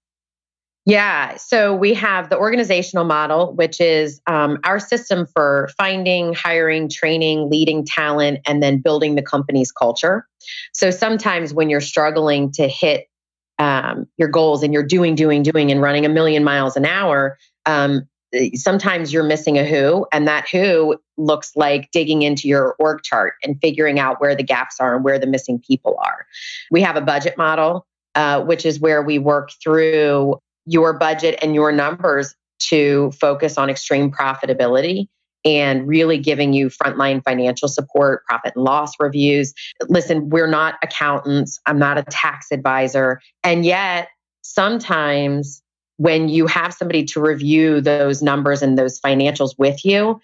Yeah. So we have the organizational model, which is um, our system for finding, hiring, training, leading talent, and then building the company's culture. So sometimes when you're struggling to hit um, your goals and you're doing, doing, doing, and running a million miles an hour, um, sometimes you're missing a who, and that who looks like digging into your org chart and figuring out where the gaps are and where the missing people are. We have a budget model, uh, which is where we work through your budget and your numbers to focus on extreme profitability and really giving you frontline financial support, profit and loss reviews. Listen, we're not accountants. I'm not a tax advisor. And yet, sometimes when you have somebody to review those numbers and those financials with you,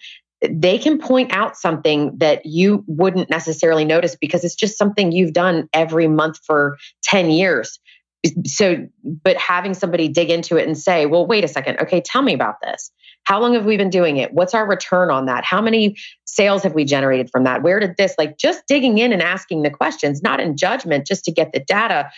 they can point out something that you wouldn't necessarily notice because it's just something you've done every month for 10 years. So but having somebody dig into it and say well wait a second. Okay tell me about this. How long have we been doing it? What's our return on that? How many sales have we generated from that? Where did this like just digging in and asking the questions not in judgment just to get the data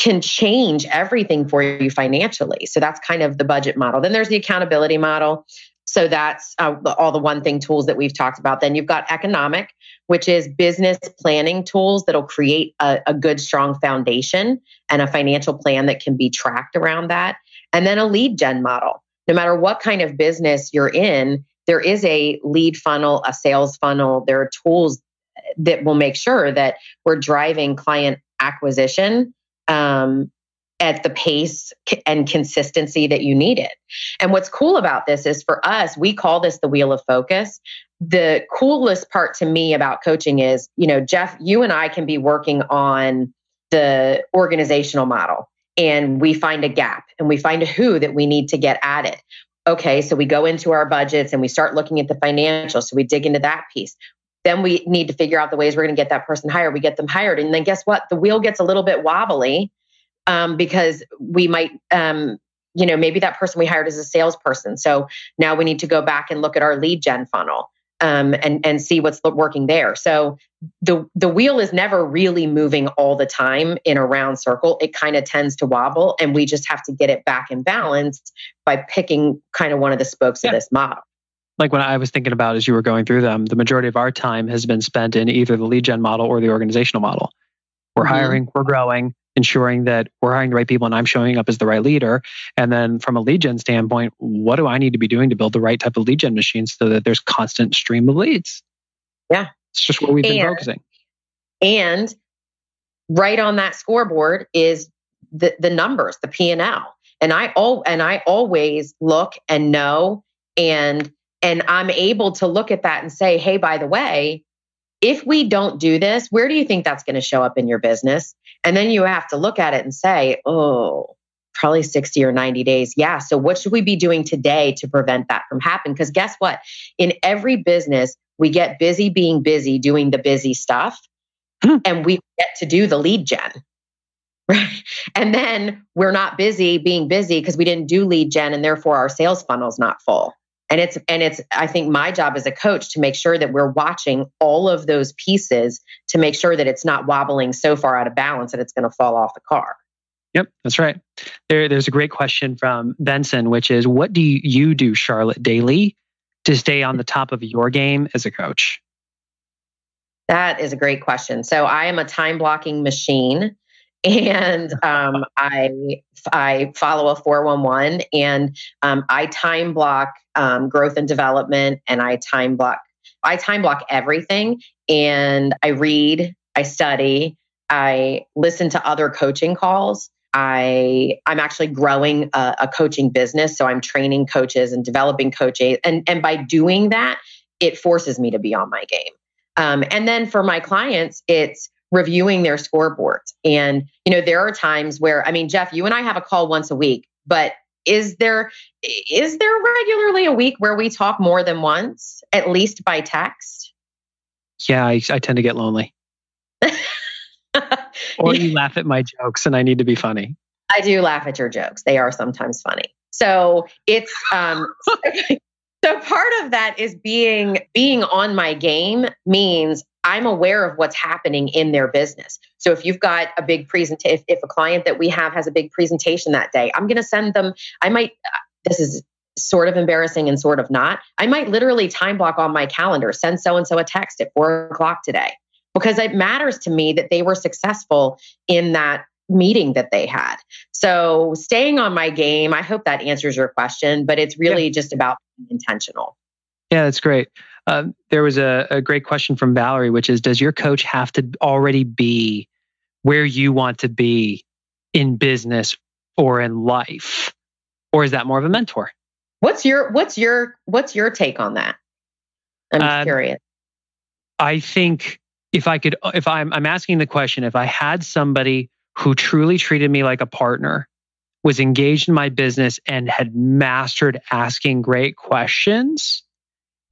can change everything for you financially so that's kind of the budget model then there's the accountability model so that's uh, all the one thing tools that we've talked about. Then you've got economic, which is business planning tools that'll create a, a good, strong foundation and a financial plan that can be tracked around that. And then a lead gen model. No matter what kind of business you're in, there is a lead funnel, a sales funnel. There are tools that will make sure that we're driving client acquisition um, at the pace and consistency that you need it. And what's cool about this is for us, we call this the wheel of focus. The coolest part to me about coaching is, you know, Geoff, you and I can be working on the organizational model and we find a gap and we find a who that we need to get added. Okay, so we go into our budgets and we start looking at the financials. So we dig into that piece. Then we need to figure out the ways we're going to get that person hired. We get them hired. And then guess what? The wheel gets a little bit wobbly um, because we might um, you know maybe that person we hired is a salesperson so now we need to go back and look at our lead gen funnel um, and and see what's working there so the the wheel is never really moving all the time in a round circle it kind of tends to wobble and we just have to get it back in balance by picking kind of one of the spokes yeah. of this model like when I was thinking about as you were going through them, the majority of our time has been spent in either the lead gen model or the organizational model. We're mm-hmm. hiring, we're growing, ensuring that we're hiring the right people and I'm showing up as the right leader. And then from a lead gen standpoint, what do I need to be doing to build the right type of lead gen machine so that there's constant stream of leads? Yeah. It's just what we've and, been focusing. And right on that scoreboard is the, the numbers, the P and L. And I all and I always look and know and and I'm able to look at that and say, hey, by the way, if we don't do this, where do you think that's going to show up in your business? And then you have to look at it and say, oh, probably 60 or 90 days. Yeah. So what should we be doing today to prevent that from happening? Because guess what? In every business, we get busy being busy doing the busy stuff hmm. and we get to do the lead gen. Right. And then we're not busy being busy because we didn't do lead gen and therefore our sales funnel's not full and it's and it's i think my job as a coach to make sure that we're watching all of those pieces to make sure that it's not wobbling so far out of balance that it's going to fall off the car. Yep that's right. There, there's a great question from benson which is what do you do charlotte daily to stay on the top of your game as a coach? That is a great question. So i am a time blocking machine and um, I I follow a 411 and um, I time block um, growth and development and I time block I time block everything and I read, I study, I listen to other coaching calls. I I'm actually growing a, a coaching business, so I'm training coaches and developing coaches, and and by doing that, it forces me to be on my game. Um, and then for my clients, it's reviewing their scoreboards. And, you know, there are times where, I mean, Geoff, you and I have a call once a week, but is there is there regularly a week where we talk more than once, at least by text? Yeah, I, I tend to get lonely. or you laugh at my jokes and I need to be funny. I do laugh at your jokes. They are sometimes funny. So it's um, so part of that is being being on my game means I'm aware of what's happening in their business. So if you've got a big presentation, if, if a client that we have has a big presentation that day, I'm going to send them. I might. Uh, this is sort of embarrassing and sort of not. I might literally time block on my calendar, send so and so a text at four o'clock today because it matters to me that they were successful in that meeting that they had. So staying on my game, I hope that answers your question, but it's really yeah. just about intentional. Yeah, that's great. Um, there was a, a great question from Valerie, which is Does your coach have to already be where you want to be in business or in life? Or is that more of a mentor? What's your what's your what's your take on that? I'm uh, curious. I think if I could if I'm I'm asking the question, if I had somebody who truly treated me like a partner, was engaged in my business and had mastered asking great questions,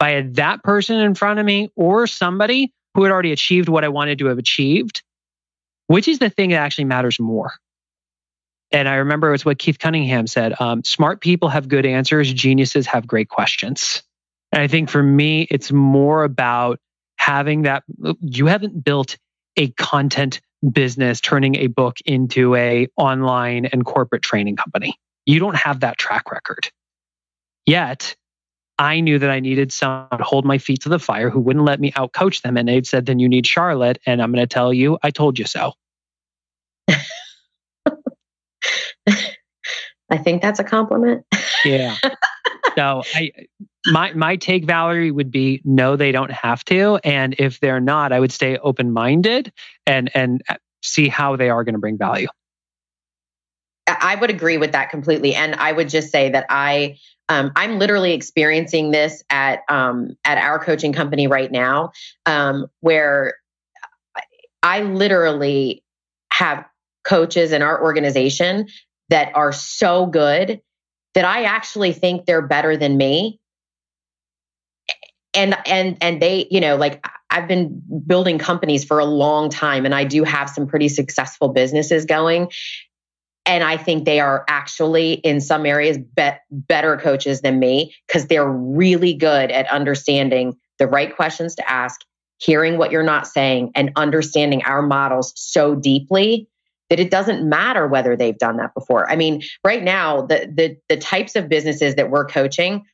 had that person in front of me or somebody who had already achieved what I wanted to have achieved, which is the thing that actually matters more? And I remember it's what Keith Cunningham said um, smart people have good answers, geniuses have great questions. And I think for me, it's more about having that. You haven't built a content business turning a book into a online and corporate training company. You don't have that track record. Yet, I knew that I needed someone to hold my feet to the fire who wouldn't let me out coach them. And they'd said, then you need Charlotte. And I'm going to tell you, I told you so. I think that's a compliment. yeah. So I my my take Valerie would be no they don't have to and if they're not I would stay open-minded and and uh, see how they are going to bring value. I would agree with that completely and I would just say that I um, I'm literally experiencing this at um, at our coaching company right now um, where I literally have coaches in our organization that are so good that I actually think they're better than me. And and and they, you know, like I've been building companies for a long time and I do have some pretty successful businesses going. And I think they are actually in some areas be- better coaches than me because they're really good at understanding the right questions to ask, hearing what you're not saying, and understanding our models so deeply that it doesn't matter whether they've done that before. I mean, right now, the the the types of businesses that we're coaching,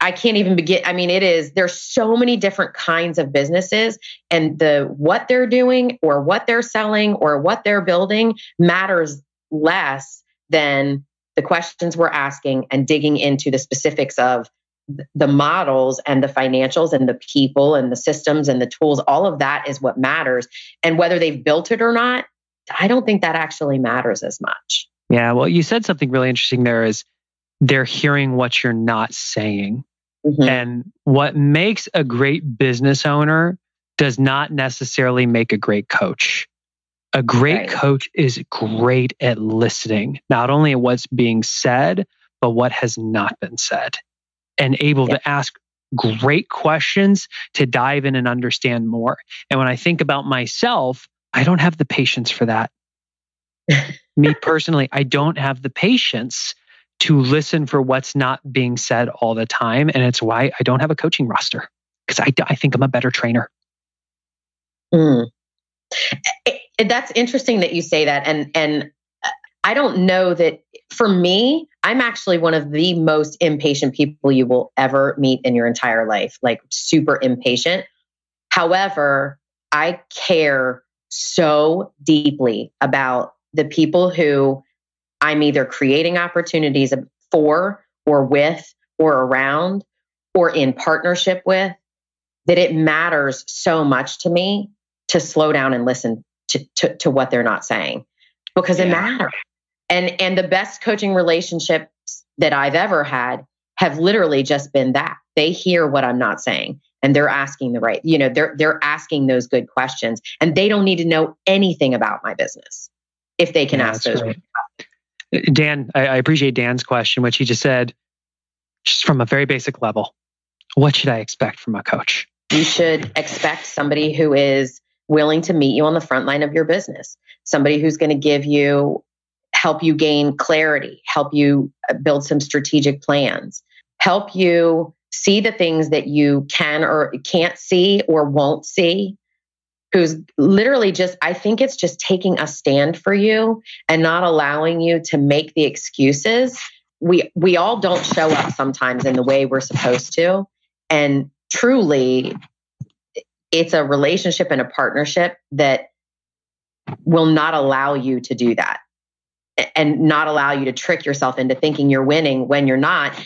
I, can't even begin. I mean, it is there's so many different kinds of businesses, and the what they're doing or what they're selling or what they're building matters less than the questions we're asking and digging into the specifics of the models and the financials and the people and the systems and the tools, all of that is what matters. And whether they've built it or not, I don't think that actually matters as much. Yeah. Well, you said something really interesting there is they're hearing what you're not saying. Mm-hmm. And what makes a great business owner does not necessarily make a great coach. A great right. coach is great at listening, not only at what's being said, but what has not been said and able to ask great questions to dive in and understand more. And when I think about myself, I don't have the patience for that. Me personally, I don't have the patience to listen for what's not being said all the time. And it's why I don't have a coaching roster because I, I think I'm a better trainer. Mm. Eh, eh, that's interesting that you say that. And, and uh, I don't know that for me, I'm actually one of the most impatient people you will ever meet in your entire life, like super impatient. However, I care so deeply about the people who I'm either creating opportunities for or with or around or in partnership with that it matters so much to me to slow down and listen to, to, to what they're not saying because yeah. it matters. And and the best coaching relationships that I've ever had have literally just been that. They hear what I'm not saying and they're asking the right you know they're they're asking those good questions and they don't need to know anything about my business if they can yeah, ask those Dan I, I appreciate Dan's question which he just said just from a very basic level what should I expect from a coach you should expect somebody who is willing to meet you on the front line of your business somebody who's going to give you help you gain clarity, help you uh, build some strategic plans, help you see the things that you can or can't see or won't see. Who's literally just, I think it's just taking a stand for you and not allowing you to make the excuses. We we all don't show up sometimes in the way we're supposed to. And truly, it's a relationship and a partnership that will not allow you to do that and not allow you to trick yourself into thinking you're winning when you're not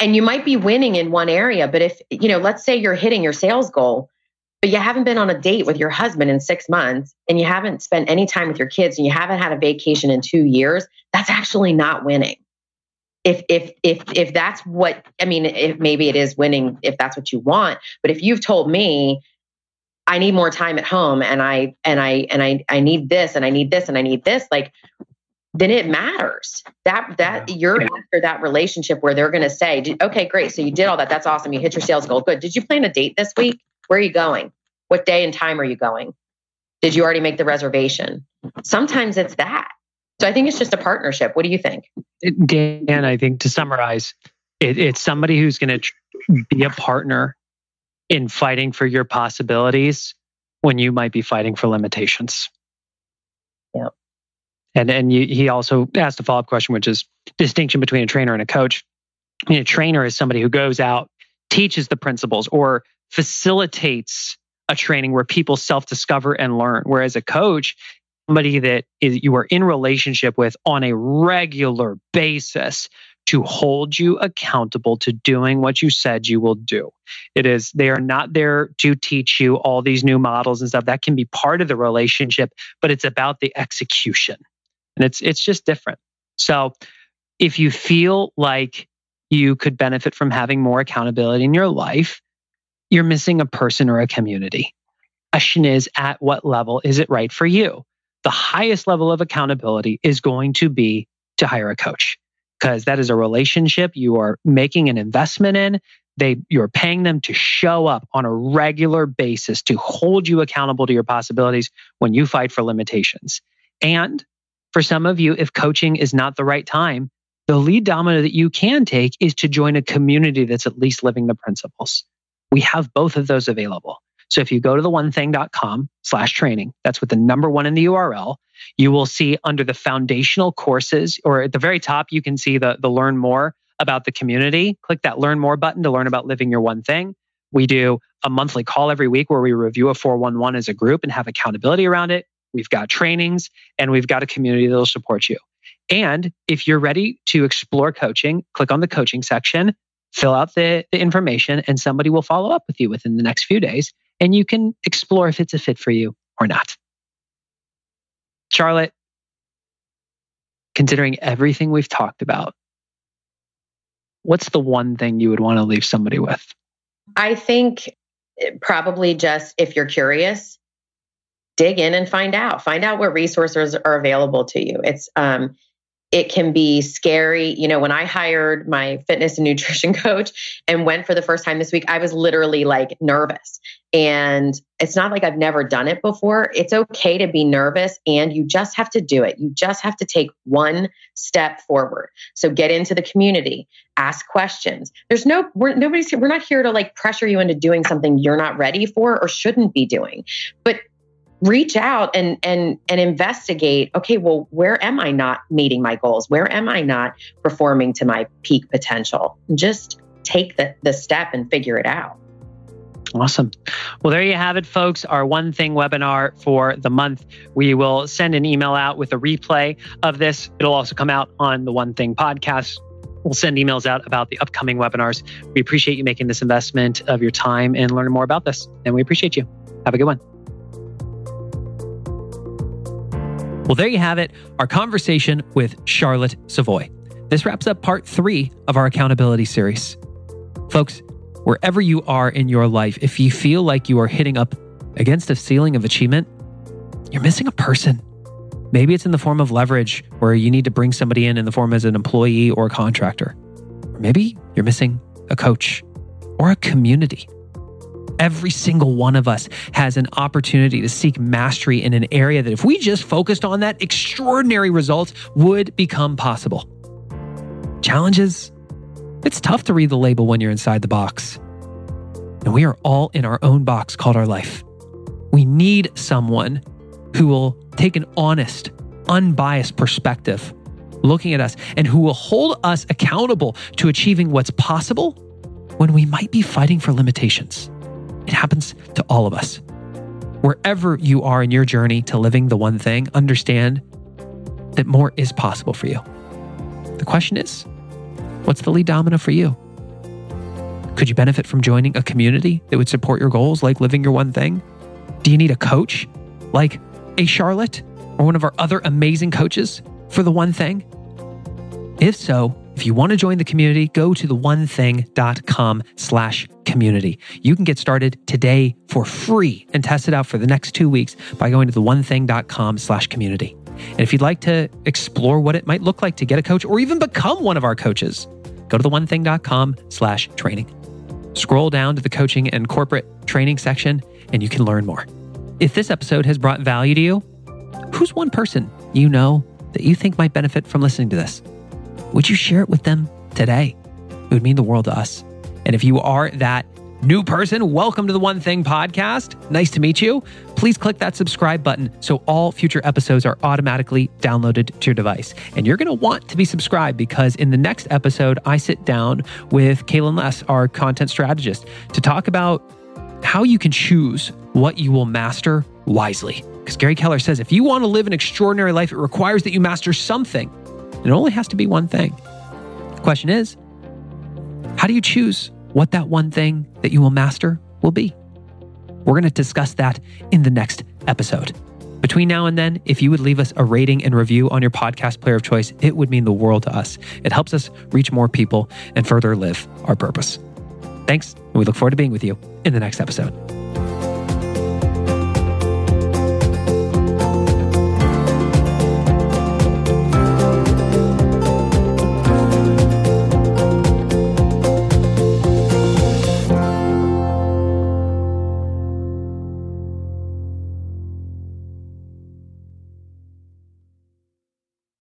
and you might be winning in one area but if you know let's say you're hitting your sales goal but you haven't been on a date with your husband in 6 months and you haven't spent any time with your kids and you haven't had a vacation in 2 years that's actually not winning. If if if if that's what i mean if maybe it is winning if that's what you want but if you've told me I need more time at home and I and I and I I need this and I need this and I need this like then it matters. That that yeah. you're after that relationship where they're going to say okay great so you did all that that's awesome you hit your sales goal good. Did you plan a date this week where are you going what day and time are you going did you already make the reservation sometimes it's that so i think it's just a partnership what do you think dan i think to summarize it, it's somebody who's going to tr- be a partner in fighting for your possibilities when you might be fighting for limitations. Yeah. And and you, he also asked a follow up question, which is distinction between a trainer and a coach. I mean, a trainer is somebody who goes out, teaches the principles, or facilitates a training where people self discover and learn. Whereas a coach, somebody that is, you are in relationship with on a regular basis to hold you accountable to doing what you said you will do. It is, they are not there to teach you all these new models and stuff. That can be part of the relationship, but it's about the execution. And it's, it's just different. So if you feel like you could benefit from having more accountability in your life, you're missing a person or a community. Question is, at what level is it right for you? The highest level of accountability is going to be to hire a coach because that is a relationship you are making an investment in. They you're paying them to show up on a regular basis to hold you accountable to your possibilities when you fight for limitations. And for some of you, if coaching is not the right time, the lead domino that you can take is to join a community that's at least living the principles. We have both of those available. So if you go to the one thing.com slash training, that's with the number one in the URL, you will see under the foundational courses, or at the very top, you can see the, the learn more about the community. Click that learn more button to learn about living your one thing. We do a monthly call every week where we review a 411 as a group and have accountability around it. We've got trainings and we've got a community that'll support you. And if you're ready to explore coaching, click on the coaching section, fill out the, the information, and somebody will follow up with you within the next few days. And you can explore if it's a fit for you or not. Charlotte, considering everything we've talked about, what's the one thing you would want to leave somebody with? I think probably just if you're curious, dig in and find out. Find out what resources are available to you. It's um, it can be scary. You know, when I hired my fitness and nutrition coach and went for the first time this week, I was literally like nervous. And it's not like I've never done it before. It's okay to be nervous and you just have to do it. You just have to take one step forward. So get into the community, ask questions. There's no, we're, nobody's, we're not here to like pressure you into doing something you're not ready for or shouldn't be doing. But reach out and and and investigate okay well where am i not meeting my goals where am i not performing to my peak potential just take the the step and figure it out Awesome. Well, there you have it, folks. Our One Thing webinar for the month. We will send an email out with a replay of this. It'll also come out on the One Thing podcast. We'll send emails out about the upcoming webinars. We appreciate you making this investment of your time and learning more about this. And we appreciate you. Have a good one. Well, there you have it, our conversation with Charlotte Savoy. This wraps up part three of our accountability series. Folks, wherever you are in your life, if you feel like you are hitting up against a ceiling of achievement, you're missing a person. Maybe it's in the form of leverage, where you need to bring somebody in in the form as an employee or a contractor. Or maybe you're missing a coach or a community. Every single one of us has an opportunity to seek mastery in an area that, if we just focused on that, extraordinary results would become possible. Challenges? It's tough to read the label when you're inside the box. And we are all in our own box called our life. We need someone who will take an honest, unbiased perspective looking at us and who will hold us accountable to achieving what's possible when we might be fighting for limitations. It happens to all of us. Wherever you are in your journey to living the one thing, understand that more is possible for you. The question is, what's the lead domino for you? Could you benefit from joining a community that would support your goals, like living your one thing? Do you need a coach, like a Charlotte or one of our other amazing coaches for the one thing? If so, if you want to join the community, go to theonething.com slash community. You can get started today for free and test it out for the next two weeks by going to theonething.com slash community. And if you'd like to explore what it might look like to get a coach or even become one of our coaches, go to theonething.com slash training. Scroll down to the coaching and corporate training section and you can learn more. If this episode has brought value to you, who's one person you know that you think might benefit from listening to this? Would you share it with them today? It would mean the world to us. And if you are that new person, welcome to the One Thing podcast. Nice to meet you. Please click that subscribe button so all future episodes are automatically downloaded to your device. And you're going to want to be subscribed because in the next episode, I sit down with Kaylin Less, our content strategist, to talk about how you can choose what you will master wisely. Because Gary Keller says if you want to live an extraordinary life, it requires that you master something. It only has to be one thing. The question is, how do you choose what that one thing that you will master will be? We're going to discuss that in the next episode. Between now and then, if you would leave us a rating and review on your podcast player of choice, it would mean the world to us. It helps us reach more people and further live our purpose. Thanks, and we look forward to being with you in the next episode.